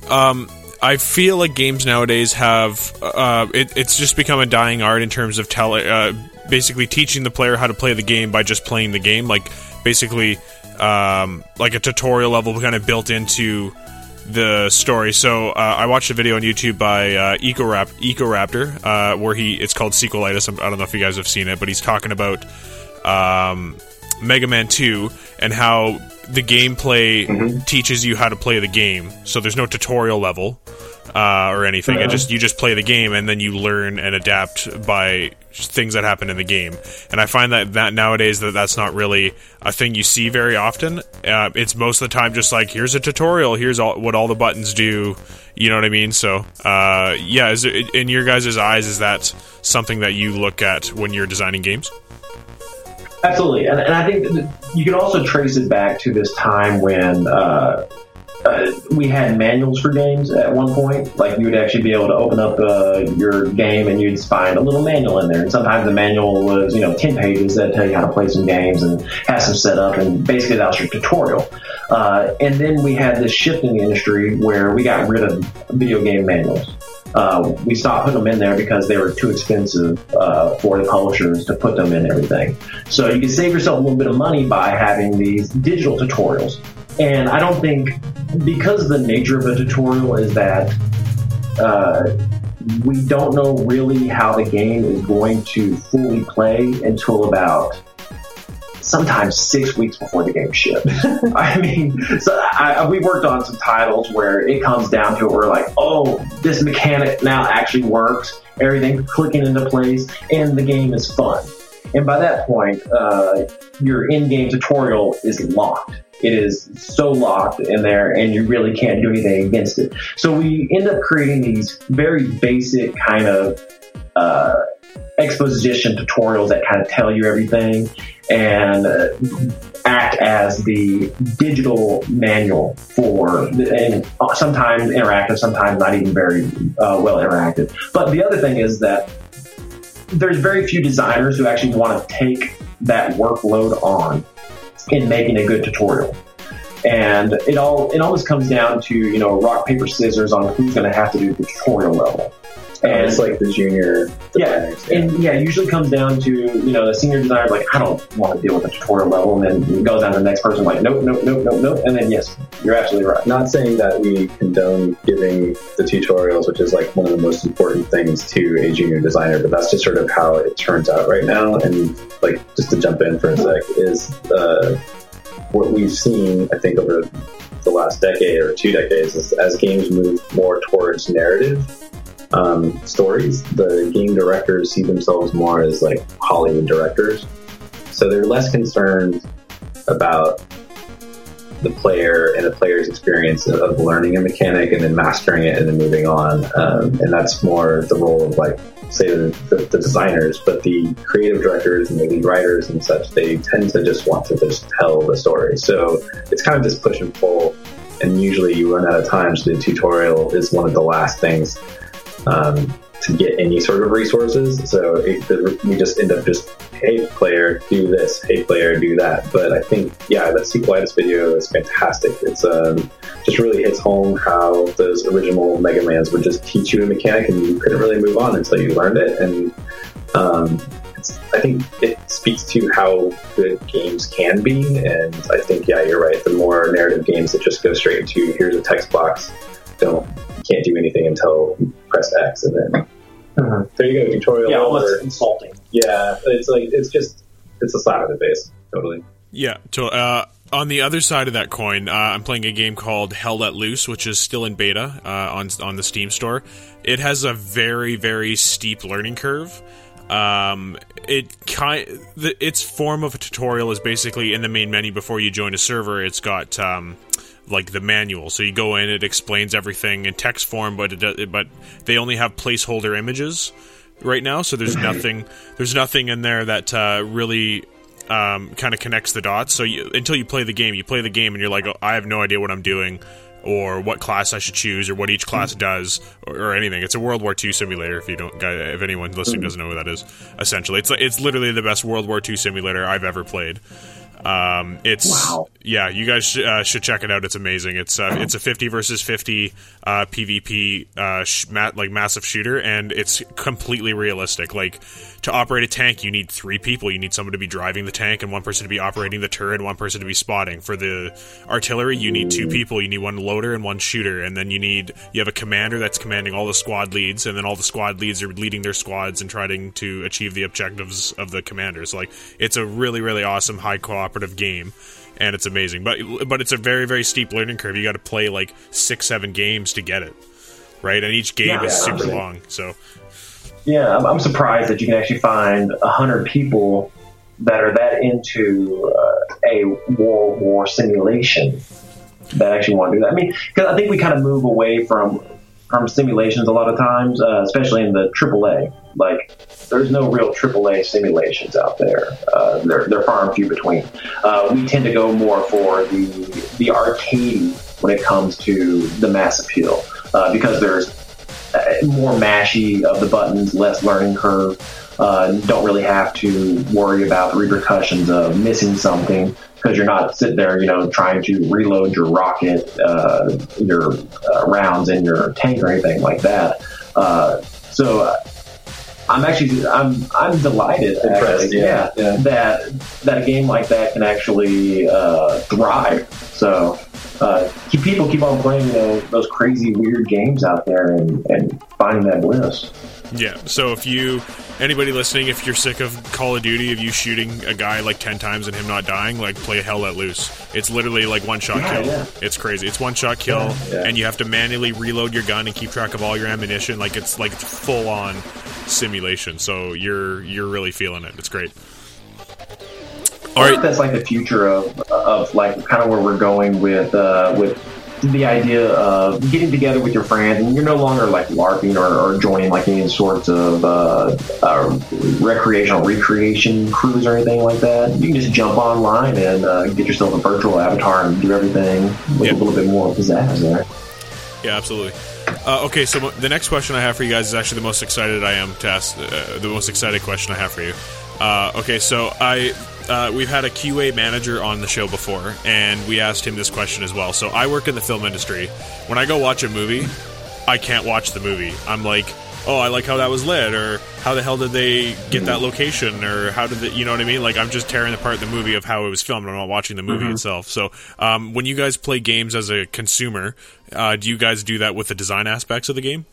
um, I feel like games nowadays have uh, it, it's just become a dying art in terms of tell, uh, basically teaching the player how to play the game by just playing the game, like basically um, like a tutorial level kind of built into the story. So uh, I watched a video on YouTube by uh, Ecorap- Egoraptor uh, where he it's called Sequelitis. I don't know if you guys have seen it, but he's talking about um, Mega Man Two and how the gameplay mm-hmm. teaches you how to play the game. So there's no tutorial level uh, or anything. It just you just play the game and then you learn and adapt by things that happen in the game. And I find that that nowadays that that's not really a thing you see very often. Uh, it's most of the time just like here's a tutorial, here's all what all the buttons do. You know what I mean? So uh, yeah, is it, in your guys' eyes, is that something that you look at when you're designing games? Absolutely, and, and I think you can also trace it back to this time when uh, uh, we had manuals for games at one point. Like you would actually be able to open up uh, your game and you'd find a little manual in there. And sometimes the manual was, you know, 10 pages that tell you how to play some games and have some setup. And basically that was your tutorial. Uh, and then we had this shift in the industry where we got rid of video game manuals. Uh, we stopped putting them in there because they were too expensive uh, for the publishers to put them in everything. So you can save yourself a little bit of money by having these digital tutorials. And I don't think because the nature of a tutorial is that uh, we don't know really how the game is going to fully play until about sometimes six weeks before the game ships. I mean, so I, we worked on some titles where it comes down to it. We're like, oh, this mechanic now actually works. Everything's clicking into place, and the game is fun. And by that point, uh, your in-game tutorial is locked. It is so locked in there and you really can't do anything against it. So we end up creating these very basic kind of uh, exposition tutorials that kind of tell you everything and uh, act as the digital manual for and sometimes interactive sometimes not even very uh, well interactive but the other thing is that there's very few designers who actually want to take that workload on in making a good tutorial. And it all it always comes down to you know rock paper scissors on who's going to have to do the tutorial level. And it's like the junior designers. Yeah, and yeah, usually comes down to, you know, the senior designer, like, I don't want to deal with the tutorial level. And then it goes down to the next person, like, nope, nope, nope, nope, nope. And then, yes, you're absolutely right. Not saying that we condone giving the tutorials, which is like one of the most important things to a junior designer, but that's just sort of how it turns out right now. And like, just to jump in for a sec, is uh, what we've seen, I think, over the last decade or two decades, is as games move more towards narrative um, stories, the game directors see themselves more as like Hollywood directors. So they're less concerned about the player and the player's experience of learning a mechanic and then mastering it and then moving on. Um, and that's more the role of like say the, the, the, designers, but the creative directors and the lead writers and such, they tend to just want to just tell the story. So it's kind of just push and pull. And usually you run out of time. So the tutorial is one of the last things um, to get any sort of resources. So it, we just end up just, hey player, do this. Hey player, do that. But I think, yeah, that sequelitis video is fantastic. It's um, just really hits home how those original Mega Mans would just teach you a mechanic and you couldn't really move on until you learned it. And um, I think it speaks to how good games can be. And I think, yeah, you're right. The more narrative games that just go straight into here's a text box, don't can't do anything until you press X, and then uh-huh. there you go, tutorial. Yeah, almost insulting. Yeah, it's like it's just it's a slap in the face, totally. Yeah. To, uh, on the other side of that coin, uh, I'm playing a game called Hell Let Loose, which is still in beta uh, on on the Steam store. It has a very very steep learning curve. Um, it kind the, its form of a tutorial is basically in the main menu before you join a server. It's got um, like the manual. So you go in, it explains everything in text form, but it does, but they only have placeholder images right now. So there's nothing there's nothing in there that uh, really um, kind of connects the dots. So you, until you play the game, you play the game and you're like, oh, I have no idea what I'm doing. Or what class I should choose, or what each class does, or, or anything. It's a World War II simulator. If you don't, if anyone listening doesn't know what that is, essentially, it's it's literally the best World War II simulator I've ever played. Um, it's wow. yeah, you guys sh- uh, should check it out. It's amazing. It's uh, it's a fifty versus fifty uh, PvP uh, sh- mat- like massive shooter, and it's completely realistic. Like to operate a tank, you need three people. You need someone to be driving the tank, and one person to be operating the turret, and one person to be spotting. For the artillery, you need two people. You need one loader and one shooter, and then you need you have a commander that's commanding all the squad leads, and then all the squad leads are leading their squads and trying to achieve the objectives of the commanders. Like it's a really really awesome high co cooperative game and it's amazing. But but it's a very very steep learning curve. You got to play like six seven games to get it, right? And each game yeah, is super long. So yeah, I'm, I'm, surprised that you can actually find a hundred people that are that into uh, a World War simulation that actually want to do that. I mean, because I think we kind of move away from from simulations a lot of times, uh, especially in the AAA. Like, there's no real AAA simulations out there. Uh, they're, they're far and few between. Uh, we tend to go more for the the arcade when it comes to the mass appeal uh, because there's uh, more mashy of the buttons, less learning curve. Uh, don't really have to worry about the repercussions of missing something because you're not sitting there, you know, trying to reload your rocket, uh, your rounds in your tank or anything like that. So I'm actually I'm I'm delighted actually, yeah, yeah, that that a game like that can actually uh, thrive. So uh, keep people keep on playing you know, those crazy weird games out there and, and finding that bliss. Yeah. So if you anybody listening, if you're sick of Call of Duty, of you shooting a guy like ten times and him not dying, like play Hell Let Loose. It's literally like one shot yeah, kill. Yeah. It's crazy. It's one shot kill, yeah, and you have to manually reload your gun and keep track of all your ammunition. Like it's like full on simulation. So you're you're really feeling it. It's great. All right. That's like the future of of like kind of where we're going with uh, with the idea of getting together with your friends and you're no longer like LARPing or, or joining like any sorts of uh, uh, recreational recreation crews or anything like that. You can just jump online and uh, get yourself a virtual avatar and do everything with a little bit more pizzazz there. Yeah, absolutely. Uh, okay, so the next question I have for you guys is actually the most excited I am to ask. Uh, the most excited question I have for you. Uh, okay, so I uh, we've had a QA manager on the show before, and we asked him this question as well. So I work in the film industry. When I go watch a movie, I can't watch the movie. I'm like, oh, I like how that was lit, or how the hell did they get that location, or how did they, you know what I mean? Like, I'm just tearing apart the movie of how it was filmed. I'm not watching the movie mm-hmm. itself. So, um, when you guys play games as a consumer, uh, do you guys do that with the design aspects of the game?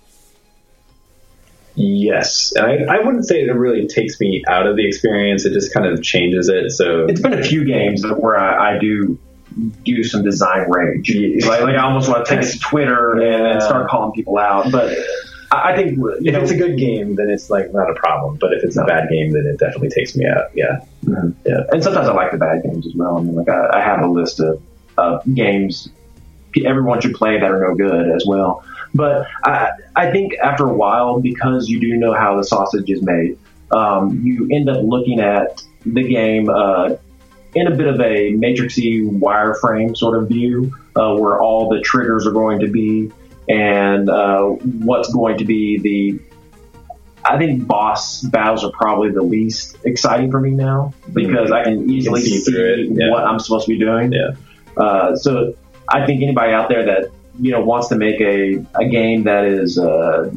Yes, and I, I wouldn't say it really takes me out of the experience. It just kind of changes it. So it's been a few games where I, I do do some design rage. Like, like I almost want to take it to Twitter yeah. and start calling people out. But I think if know, it's a good game, then it's like not a problem. But if it's no. a bad game, then it definitely takes me out. Yeah, mm-hmm. yeah. And sometimes I like the bad games as well. I mean, like I, I have a list of uh, games everyone should play that are no good as well. But I, I think after a while, because you do know how the sausage is made, um, you end up looking at the game uh, in a bit of a matrixy wireframe sort of view, uh, where all the triggers are going to be and uh, what's going to be the. I think boss battles are probably the least exciting for me now because mm-hmm. I can easily can see, see yeah. what I'm supposed to be doing. Yeah. Uh, so I think anybody out there that you know wants to make a, a game that is uh,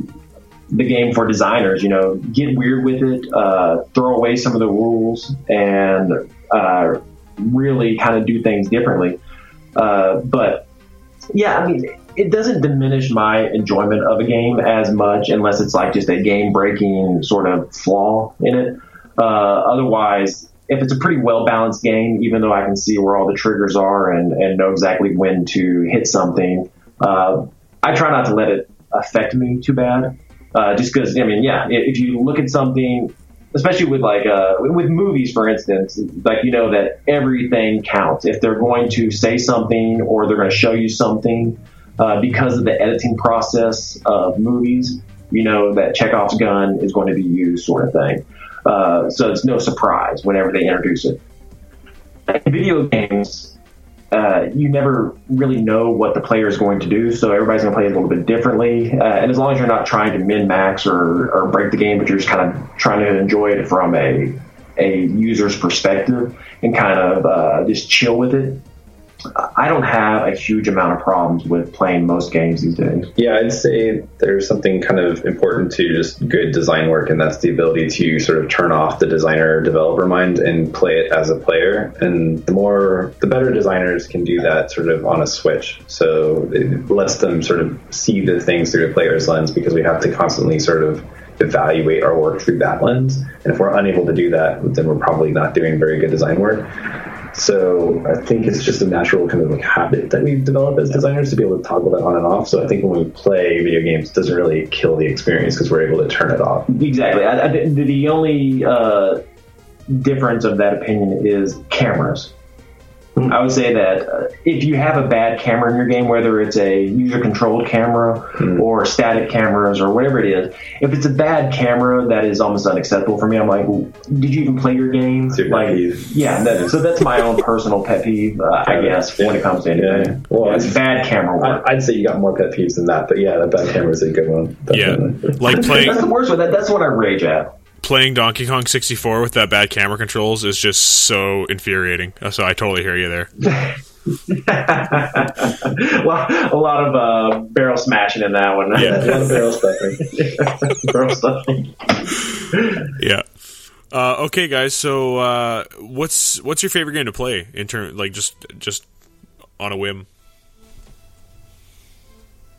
the game for designers, you know, get weird with it, uh, throw away some of the rules, and uh, really kind of do things differently. Uh, but yeah, I mean, it doesn't diminish my enjoyment of a game as much unless it's like just a game breaking sort of flaw in it. Uh, otherwise, if it's a pretty well balanced game, even though I can see where all the triggers are and, and know exactly when to hit something, uh, I try not to let it affect me too bad. Uh, just because, I mean, yeah, if you look at something, especially with like uh, with movies, for instance, like you know that everything counts. If they're going to say something or they're going to show you something, uh, because of the editing process of movies, you know that Chekhov's gun is going to be used, sort of thing. Uh, so it's no surprise whenever they introduce it. In video games, uh, you never really know what the player is going to do, so everybody's going to play a little bit differently. Uh, and as long as you're not trying to min max or, or break the game, but you're just kind of trying to enjoy it from a a user's perspective and kind of uh, just chill with it, I don't have a huge amount of problems with playing most games these days. Yeah, I'd say there's something kind of important to just good design work, and that's the ability to sort of turn off the designer developer mind and play it as a player. And the more, the better designers can do that sort of on a switch. So it lets them sort of see the things through a player's lens because we have to constantly sort of evaluate our work through that lens. And if we're unable to do that, then we're probably not doing very good design work. So I think it's just a natural kind of like habit that we've developed as designers to be able to toggle that on and off. So I think when we play video games, it doesn't really kill the experience because we're able to turn it off. Exactly. I, I, the only uh, difference of that opinion is cameras. I would say that uh, if you have a bad camera in your game, whether it's a user controlled camera mm. or static cameras or whatever it is, if it's a bad camera that is almost unacceptable for me, I'm like, well, did you even play your game? Like, yeah, that, so that's my own personal pet peeve, uh, I guess, yeah. when it comes to anything. Yeah. Well, yeah, it's bad camera work. I'd say you got more pet peeves than that, but yeah, that bad camera is a good one. Definitely. Yeah, like playing. that's the worst one. That, that's what I rage at playing Donkey Kong 64 with that bad camera controls is just so infuriating. So I totally hear you there. well, a lot of uh, barrel smashing in that one. Yeah, a lot of barrel stuffing. barrel stuffing. Yeah. Uh, okay, guys. So, uh, what's what's your favorite game to play in turn? Like just just on a whim.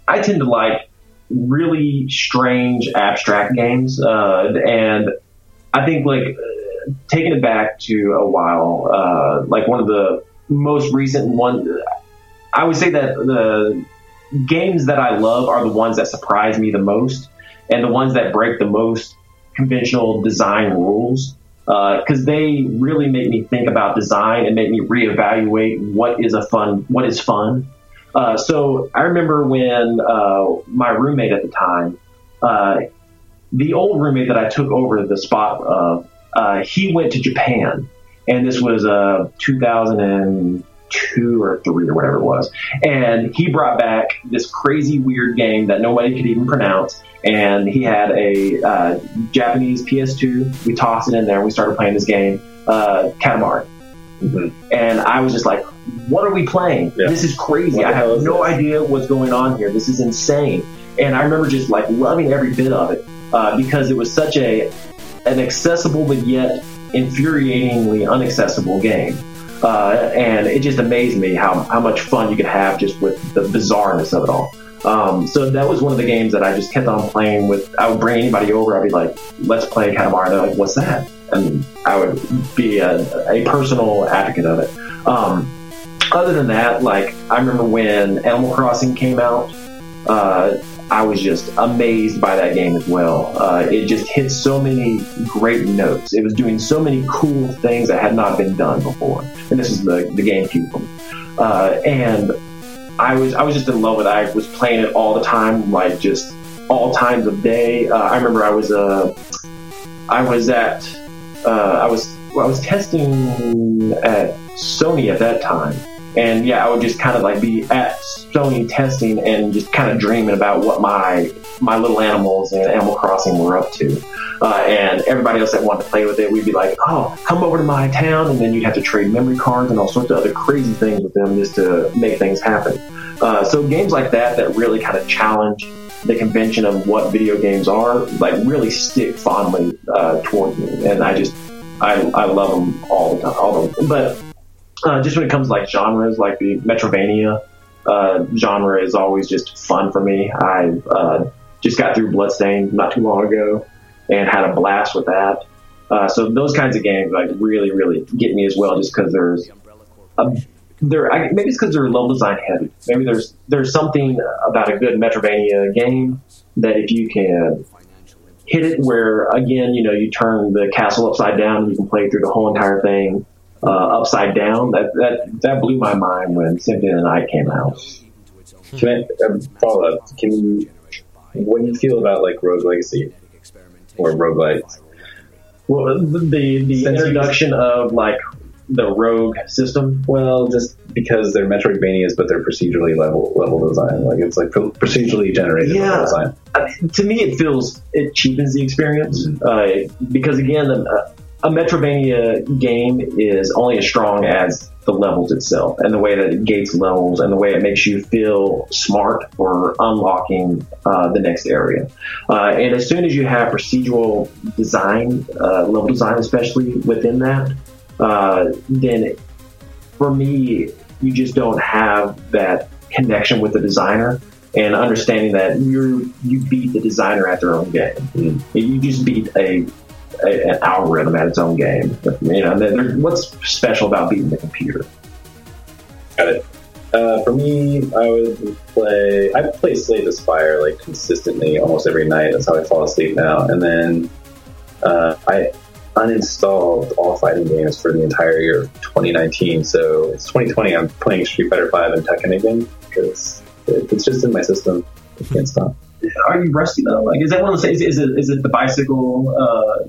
I tend to like really strange abstract games, uh, and I think like taking it back to a while, uh, like one of the most recent ones, I would say that the games that I love are the ones that surprise me the most, and the ones that break the most conventional design rules because uh, they really make me think about design and make me reevaluate what is a fun, what is fun, uh, so I remember when uh, my roommate at the time, uh, the old roommate that I took over the spot of, uh, he went to Japan, and this was uh, 2002 or three or whatever it was, and he brought back this crazy weird game that nobody could even pronounce, and he had a uh, Japanese PS2. We tossed it in there, and we started playing this game, uh, Katamari. Mm-hmm. And I was just like, what are we playing? Yeah. This is crazy. I have no this? idea what's going on here. This is insane. And I remember just like loving every bit of it uh, because it was such a an accessible but yet infuriatingly unaccessible game. Uh, and it just amazed me how, how much fun you could have just with the bizarreness of it all. Um, so that was one of the games that I just kept on playing with. I would bring anybody over. I'd be like, let's play Katamari. They're like, what's that? And I would be a, a personal advocate of it. Um, other than that, like I remember when Animal Crossing came out, uh, I was just amazed by that game as well. Uh, it just hit so many great notes. It was doing so many cool things that had not been done before. And this is the, the GameCube uh, and I was I was just in love with it. I was playing it all the time, like just all times of day. Uh, I remember I was uh, I was at uh, I was well, I was testing at Sony at that time, and yeah, I would just kind of like be at Sony testing and just kind of dreaming about what my my little animals in Animal Crossing were up to. Uh, and everybody else that wanted to play with it, we'd be like, "Oh, come over to my town," and then you'd have to trade memory cards and all sorts of other crazy things with them just to make things happen. Uh, so games like that that really kind of challenge the convention of what video games are, like really stick fondly uh, towards me, and I just I, I love them all the time. All of them. But uh, just when it comes to like genres, like the Metroidvania uh, genre is always just fun for me. I uh, just got through Bloodstained not too long ago and had a blast with that. Uh, so those kinds of games like really, really get me as well, just because there's a, there. I, maybe it's because they're level design heavy. Maybe there's there's something about a good Metroidvania game that if you can hit it where again, you know, you turn the castle upside down and you can play through the whole entire thing uh, upside down. That that that blew my mind when Symphony of the Night came out. Can I um, follow up? Can you, what do you feel about like Rogue Legacy or roguelites? Well, the the, the Since you- introduction of like the rogue system. Well, just because they're Metroidvanias, but they're procedurally level level design. Like it's like procedurally generated Yeah. level design. I mean, to me, it feels it cheapens the experience uh, because again, a, a Metroidvania game is only as strong as the levels itself and the way that it gates levels and the way it makes you feel smart for unlocking uh, the next area. Uh, and as soon as you have procedural design, uh, level design, especially within that, uh, then for me, you just don't have that connection with the designer and understanding that you you beat the designer at their own game. You just beat a, a an algorithm at its own game. You know, there- what's special about beating the computer? Got it. Uh, for me, I would play. I play Slay the Spire like consistently almost every night. That's how I fall asleep now. And then uh, I uninstalled all fighting games for the entire year of 2019. So it's 2020. I'm playing Street Fighter Five and Tekken again because it, it's just in my system. I can't stop. Are you rusty though? Like, is that one of the is, is it is it the bicycle uh,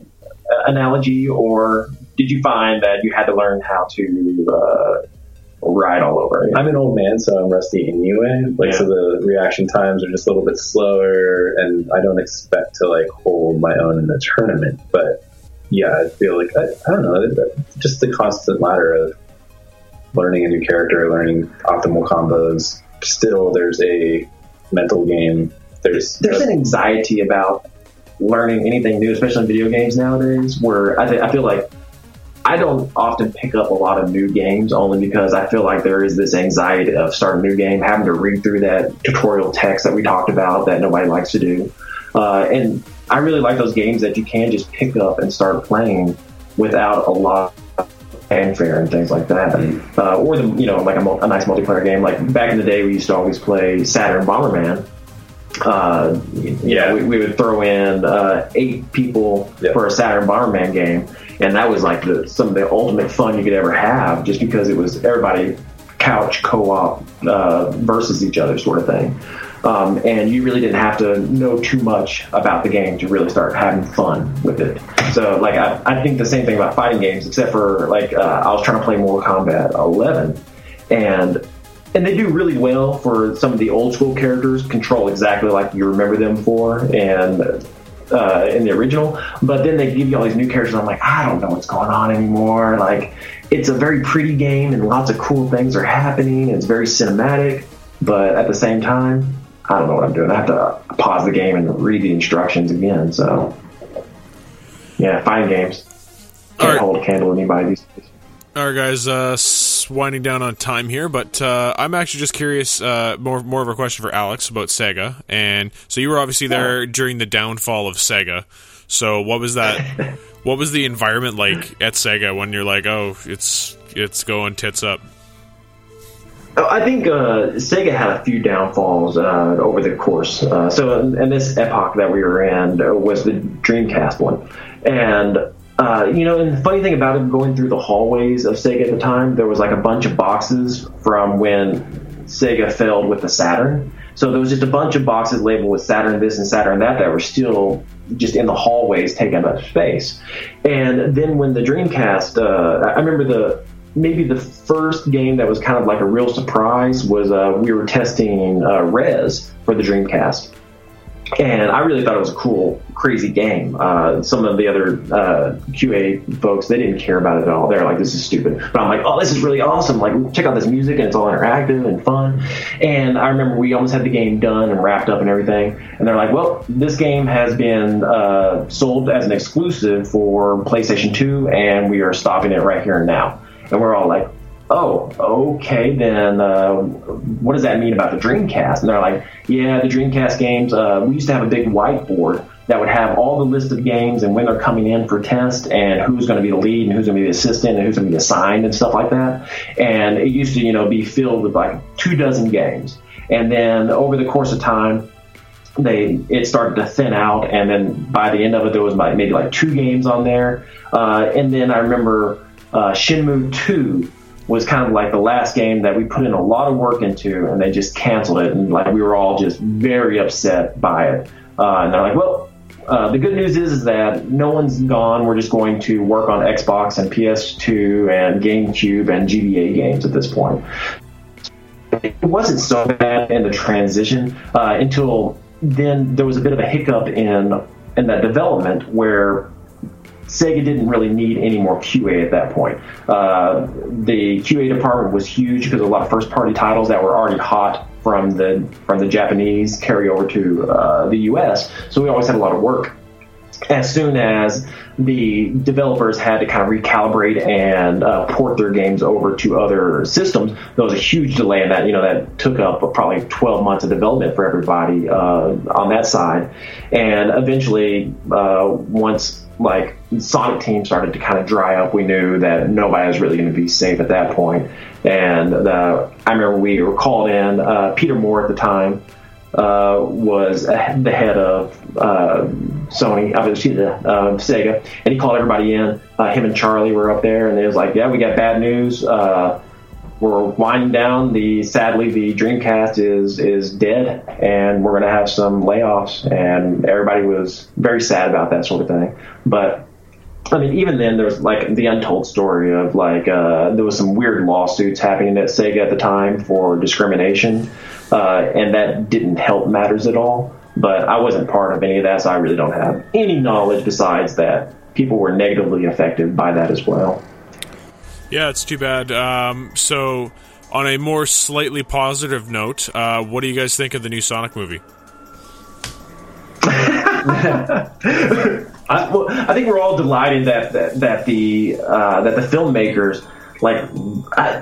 analogy, or did you find that you had to learn how to uh, ride all over? I'm an old man, so I'm rusty anyway. Like, so the reaction times are just a little bit slower, and I don't expect to like hold my own in the tournament. But yeah, I feel like I, I don't know, just the constant ladder of learning a new character, learning optimal combos. Still, there's a mental game. There's there's an anxiety about learning anything new, especially in video games nowadays, where I, th- I feel like I don't often pick up a lot of new games only because I feel like there is this anxiety of starting a new game, having to read through that tutorial text that we talked about that nobody likes to do. Uh, and I really like those games that you can just pick up and start playing without a lot of fanfare and things like that. Uh, or the, you know, like a, a nice multiplayer game. Like back in the day, we used to always play Saturn Bomberman uh, yeah, we, we would throw in uh, eight people Yeah. for a Saturn Bomberman game, and that was like the, some of the ultimate fun you could ever have, just because it was everybody couch co-op uh, versus each other sort of thing. Um, and you really didn't have to know too much about the game to really start having fun with it. So, like, I, I think the same thing about fighting games, except for like uh, I was trying to play Mortal Kombat 11, and and they do really well for some of the old school characters control exactly like you remember them for and uh, in the original. But then they give you all these new characters i'm like i don't know what's going on anymore. Like it's a very pretty game and lots of cool things are happening. It's very cinematic but at the same time i don't know what i'm doing. I have to pause the game and read the instructions again so. Yeah fine games. Can't right. hold a candle to anybody these days. All right, guys, uh, winding down on time here, but uh, I'm actually just curious. Uh, more more of a question for Alex about Sega, and so you were obviously there during the downfall of Sega. So what was that? what was the environment like at Sega when you're like, oh, it's it's going tits up? Oh, I think uh, Sega had a few downfalls uh, over the course. Uh, so, in, in this epoch that we were in uh, was the Dreamcast one, and uh, you know, and the funny thing about it, going through the hallways of Sega at the time, there was like a bunch of boxes from when Sega failed with the Saturn. So there was just a bunch of boxes labeled with Saturn this and Saturn that that were still just in the hallways taking up space. And then when the Dreamcast, uh, I remember the maybe the first game that was kind of like a real surprise was uh, we were testing uh, Rez for the Dreamcast and I really thought it was a cool, crazy game. Uh, some of the other uh, QA folks they didn't care about it at all. They're like, "This is stupid," but I'm like, "Oh, this is really awesome! Like, check out this music, and it's all interactive and fun." And I remember we almost had the game done and wrapped up and everything, and they're like, "Well, this game has been uh, sold as an exclusive for PlayStation 2, and we are stopping it right here and now." And we're all like, oh, okay, then uh, what does that mean about the Dreamcast? And they're like, yeah, the Dreamcast games, uh, we used to have a big whiteboard that would have all the list of games and when they're coming in for test and who's going to be the lead and who's going to be the assistant and who's going to be assigned and stuff like that. And it used to, you know, be filled with like two dozen games. And then over the course of time, they it started to thin out, and then by the end of it, there was maybe like two games on there. Uh, and then I remember uh, Shenmue 2 was kind of like the last game that we put in a lot of work into, and they just canceled it, and like we were all just very upset by it. Uh, and they're like, well. Uh, the good news is, is that no one's gone. We're just going to work on Xbox and PS2 and GameCube and GBA games at this point. It wasn't so bad in the transition uh, until then. There was a bit of a hiccup in in that development where Sega didn't really need any more QA at that point. Uh, the QA department was huge because a lot of first-party titles that were already hot from the from the Japanese carry over to uh, the U.S. So we always had a lot of work. As soon as the developers had to kind of recalibrate and uh, port their games over to other systems, there was a huge delay in that. You know, that took up probably 12 months of development for everybody uh, on that side. And eventually, uh, once like Sonic Team started to kind of dry up. We knew that nobody was really going to be safe at that point. And uh, I remember we were called in. Uh, Peter Moore at the time uh, was the head of uh, Sony, I was uh, Sega, and he called everybody in. Uh, him and Charlie were up there, and they was like, "Yeah, we got bad news." we're winding down. The sadly, the Dreamcast is is dead, and we're going to have some layoffs. And everybody was very sad about that sort of thing. But I mean, even then, there was like the untold story of like uh, there was some weird lawsuits happening at Sega at the time for discrimination, uh, and that didn't help matters at all. But I wasn't part of any of that, so I really don't have any knowledge besides that people were negatively affected by that as well. Yeah, it's too bad. Um, so, on a more slightly positive note, uh, what do you guys think of the new Sonic movie? I, well, I, think we're all delighted that that, that the uh, that the filmmakers like I,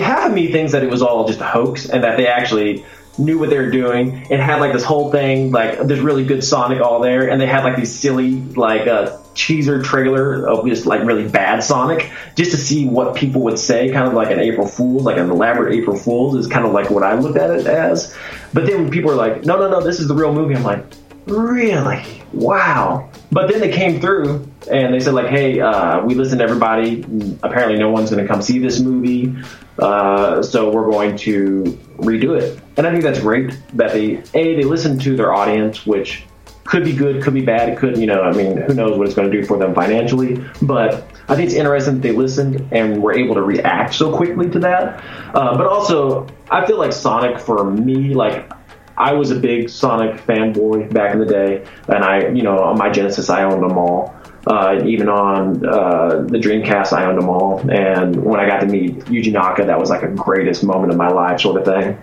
half of me thinks that it was all just a hoax and that they actually knew what they were doing. And had like this whole thing like there's really good Sonic all there and they had like these silly like uh, teaser trailer of just like really bad Sonic just to see what people would say kind of like an April Fool's like an elaborate April Fool's is kind of like what I looked at it as. But then when people are like no no no this is the real movie. I'm like really wow but then they came through and they said like hey uh, we listened to everybody apparently no one's going to come see this movie uh, so we're going to redo it. And I think that's great that they a they listen to their audience, which could be good, could be bad. It could, you know, I mean, who knows what it's going to do for them financially. But I think it's interesting that they listened and were able to react so quickly to that. Uh, but also, I feel like Sonic for me, like I was a big Sonic fanboy back in the day, and I, you know, on my Genesis, I owned them all. Uh, even on uh, the Dreamcast, I owned them all. And when I got to meet Yuji Naka, that was like a greatest moment of my life, sort of thing.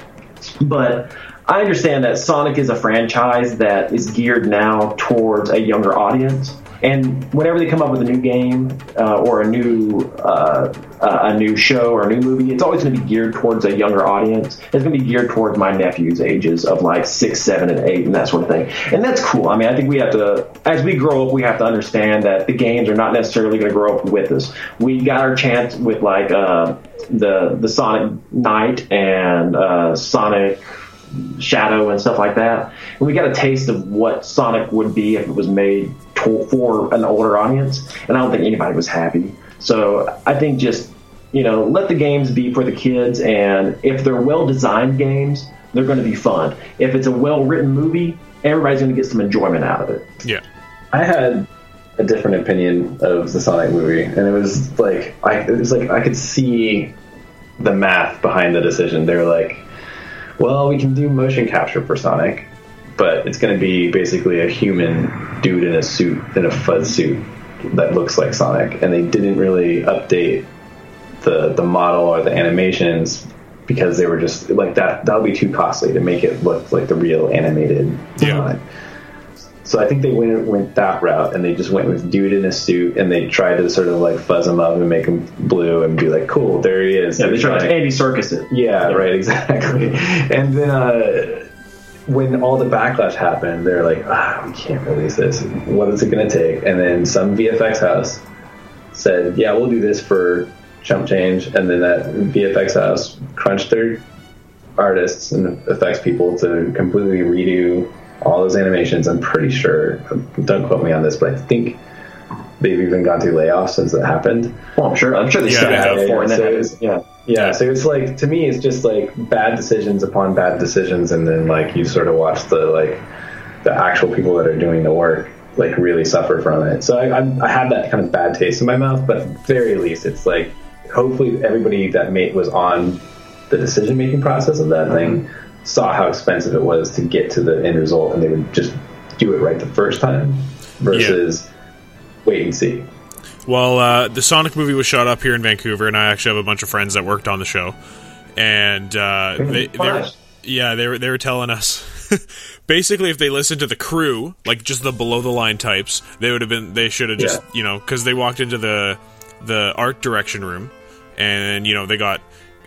But I understand that Sonic is a franchise that is geared now towards a younger audience. And whenever they come up with a new game uh, or a new uh, a new show or a new movie, it's always going to be geared towards a younger audience. It's going to be geared towards my nephew's ages of like six, seven, and eight, and that sort of thing. And that's cool. I mean, I think we have to, as we grow up, we have to understand that the games are not necessarily going to grow up with us. We got our chance with like uh, the the Sonic Knight and uh, Sonic Shadow and stuff like that. And we got a taste of what Sonic would be if it was made to, for an older audience. And I don't think anybody was happy. So I think just you know let the games be for the kids, and if they're well designed games, they're going to be fun. If it's a well written movie, everybody's going to get some enjoyment out of it. Yeah. I had a different opinion of the Sonic movie, and it was like I it was like I could see the math behind the decision. They were like, "Well, we can do motion capture for Sonic, but it's going to be basically a human dude in a suit in a fuzz suit that looks like Sonic," and they didn't really update the the model or the animations because they were just like that. That would be too costly to make it look like the real animated Yeah. Sonic. So I think they went went that route, and they just went with dude in a suit, and they tried to sort of like fuzz him up and make him blue, and be like, "Cool, there he is." Yeah, they try to Andy Serkis it. Yeah, right, exactly. And then uh, when all the backlash happened, they're like, ah, we can't release this. What is it going to take? And then some VFX house said, yeah, we'll do this for chump change. And then that VFX house crunched their artists and effects people to completely redo all those animations. I'm pretty sure, don't quote me on this, but I think they've even gone through layoffs since it happened. Well, I'm sure. I'm sure they Yeah, set they it have. up for it. So then yeah. Yeah, so it's like to me, it's just like bad decisions upon bad decisions, and then like you sort of watch the like the actual people that are doing the work like really suffer from it. So I, I, I had that kind of bad taste in my mouth, but at the very least, it's like hopefully everybody that mate was on the decision making process of that thing saw how expensive it was to get to the end result, and they would just do it right the first time versus wait and see. Well, uh, the Sonic movie was shot up here in Vancouver, and I actually have a bunch of friends that worked on the show, and uh, they, they were, yeah, they were they were telling us basically if they listened to the crew, like just the below the line types, they would have been they should have just Yeah. you know because they walked into the the art direction room, and you know they got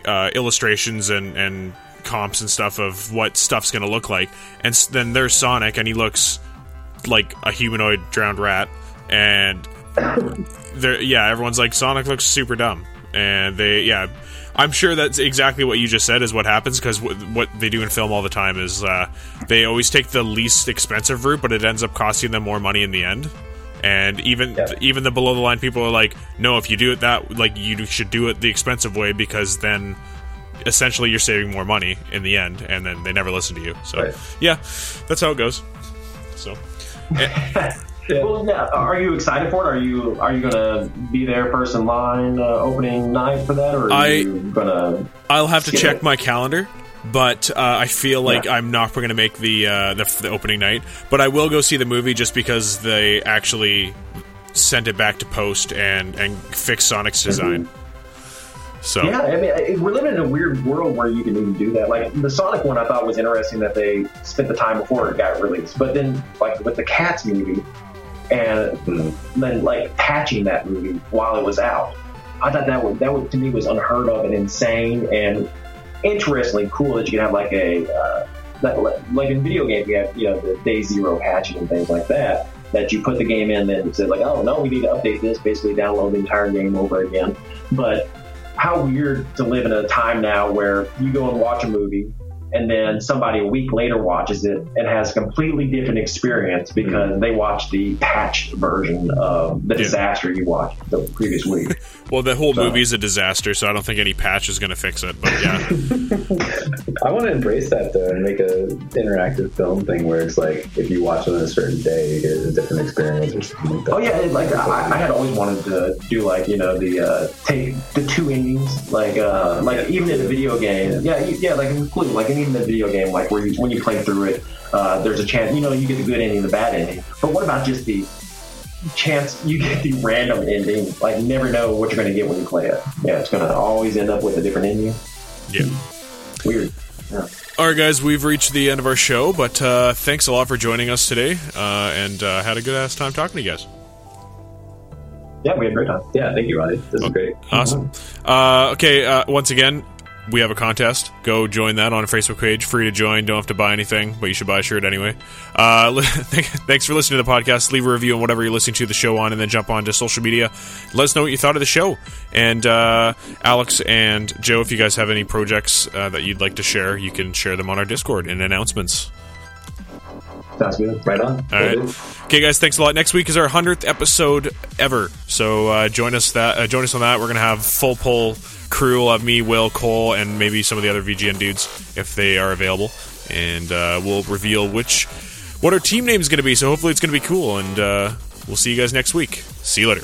uh, illustrations and and comps and stuff of what stuff's going to look like, and then there's Sonic, and he looks like a humanoid drowned rat, and there yeah everyone's like sonic looks super dumb. And they yeah i'm sure that's exactly what you just said is what happens because w- what they do in film all the time is uh, they always take the least expensive route but it ends up costing them more money in the end. And even Yeah. even the below the line people are like no if you do it that like you should do it the expensive way because then essentially you're saving more money in the end and then they never listen to you so Right. yeah that's how it goes so Well, yeah. Are you excited for it? Are you are you gonna be there first in line uh, opening night for that, or are I- you gonna? I'll have to check it. my calendar, but uh, I feel like Yeah. I'm not going to make the, uh, the the opening night. But I will go see the movie just because they actually sent it back to post and and fix Sonic's design. So. Yeah, I mean, we're living in a weird world where you can even do that. Like the Sonic one, I thought was interesting that they spent the time before it got released, but then like with the Cats movie, and then like patching that movie while it was out, I thought that would that would to me was unheard of and insane and interestingly cool that you can have like a uh, that, like in video games you have you know the day zero patching and things like that that you put the game in and say like oh no we need to update this basically download the entire game over again. But how weird to live in a time now where you go and watch a movie and then somebody a week later watches it and has a completely different experience because hmm. they watched the patched version of the disaster you watched the previous week. well, the whole So- movie is a disaster, so I don't think any patch is going to fix it. But yeah, I want to embrace that though and make a interactive film thing where it's like if you watch it on a certain day, you get a different experience or something like that. Oh yeah, like I, I had always wanted to do like you know the uh, take the two endings, like uh, like even in a video game, yeah, you- yeah, like include like even in a video game, like where you when you play through it, uh, there's a chance you know you get the good ending, the bad ending. But what about just the chance you get the random ending? Like never know what you're going to get when you play it. Yeah, it's going to always end up with a different ending. yeah. Weird. All right, guys, we've reached the end of our show, but uh, thanks a lot for joining us today, uh, and uh, had a good ass time talking to you guys. Yeah, we had a great time. Yeah, thank you, Ronnie. This is great. Awesome. Uh, okay, uh, once again, we have a contest. Go join that on a Facebook page. Free to join. Don't have to buy anything, but you should buy a shirt anyway. Uh, thanks for listening to the podcast. Leave a review on whatever you're listening to the show on, and then jump on to social media. Let us know what you thought of the show. And uh, Alex and Joe, if you guys have any projects uh, that you'd like to share, you can share them on our Discord in announcements. Sounds good. Right on. All right. Okay, guys. Thanks a lot. Next week is our hundredth episode ever. So uh, join us that uh, join us on that. We're gonna have full pull crew. We'll have me, Will, Cole, and maybe some of the other VGN dudes if they are available. And uh, we'll reveal which what our team name is going to be. So hopefully it's going to be cool. And uh, we'll see you guys next week. See you later.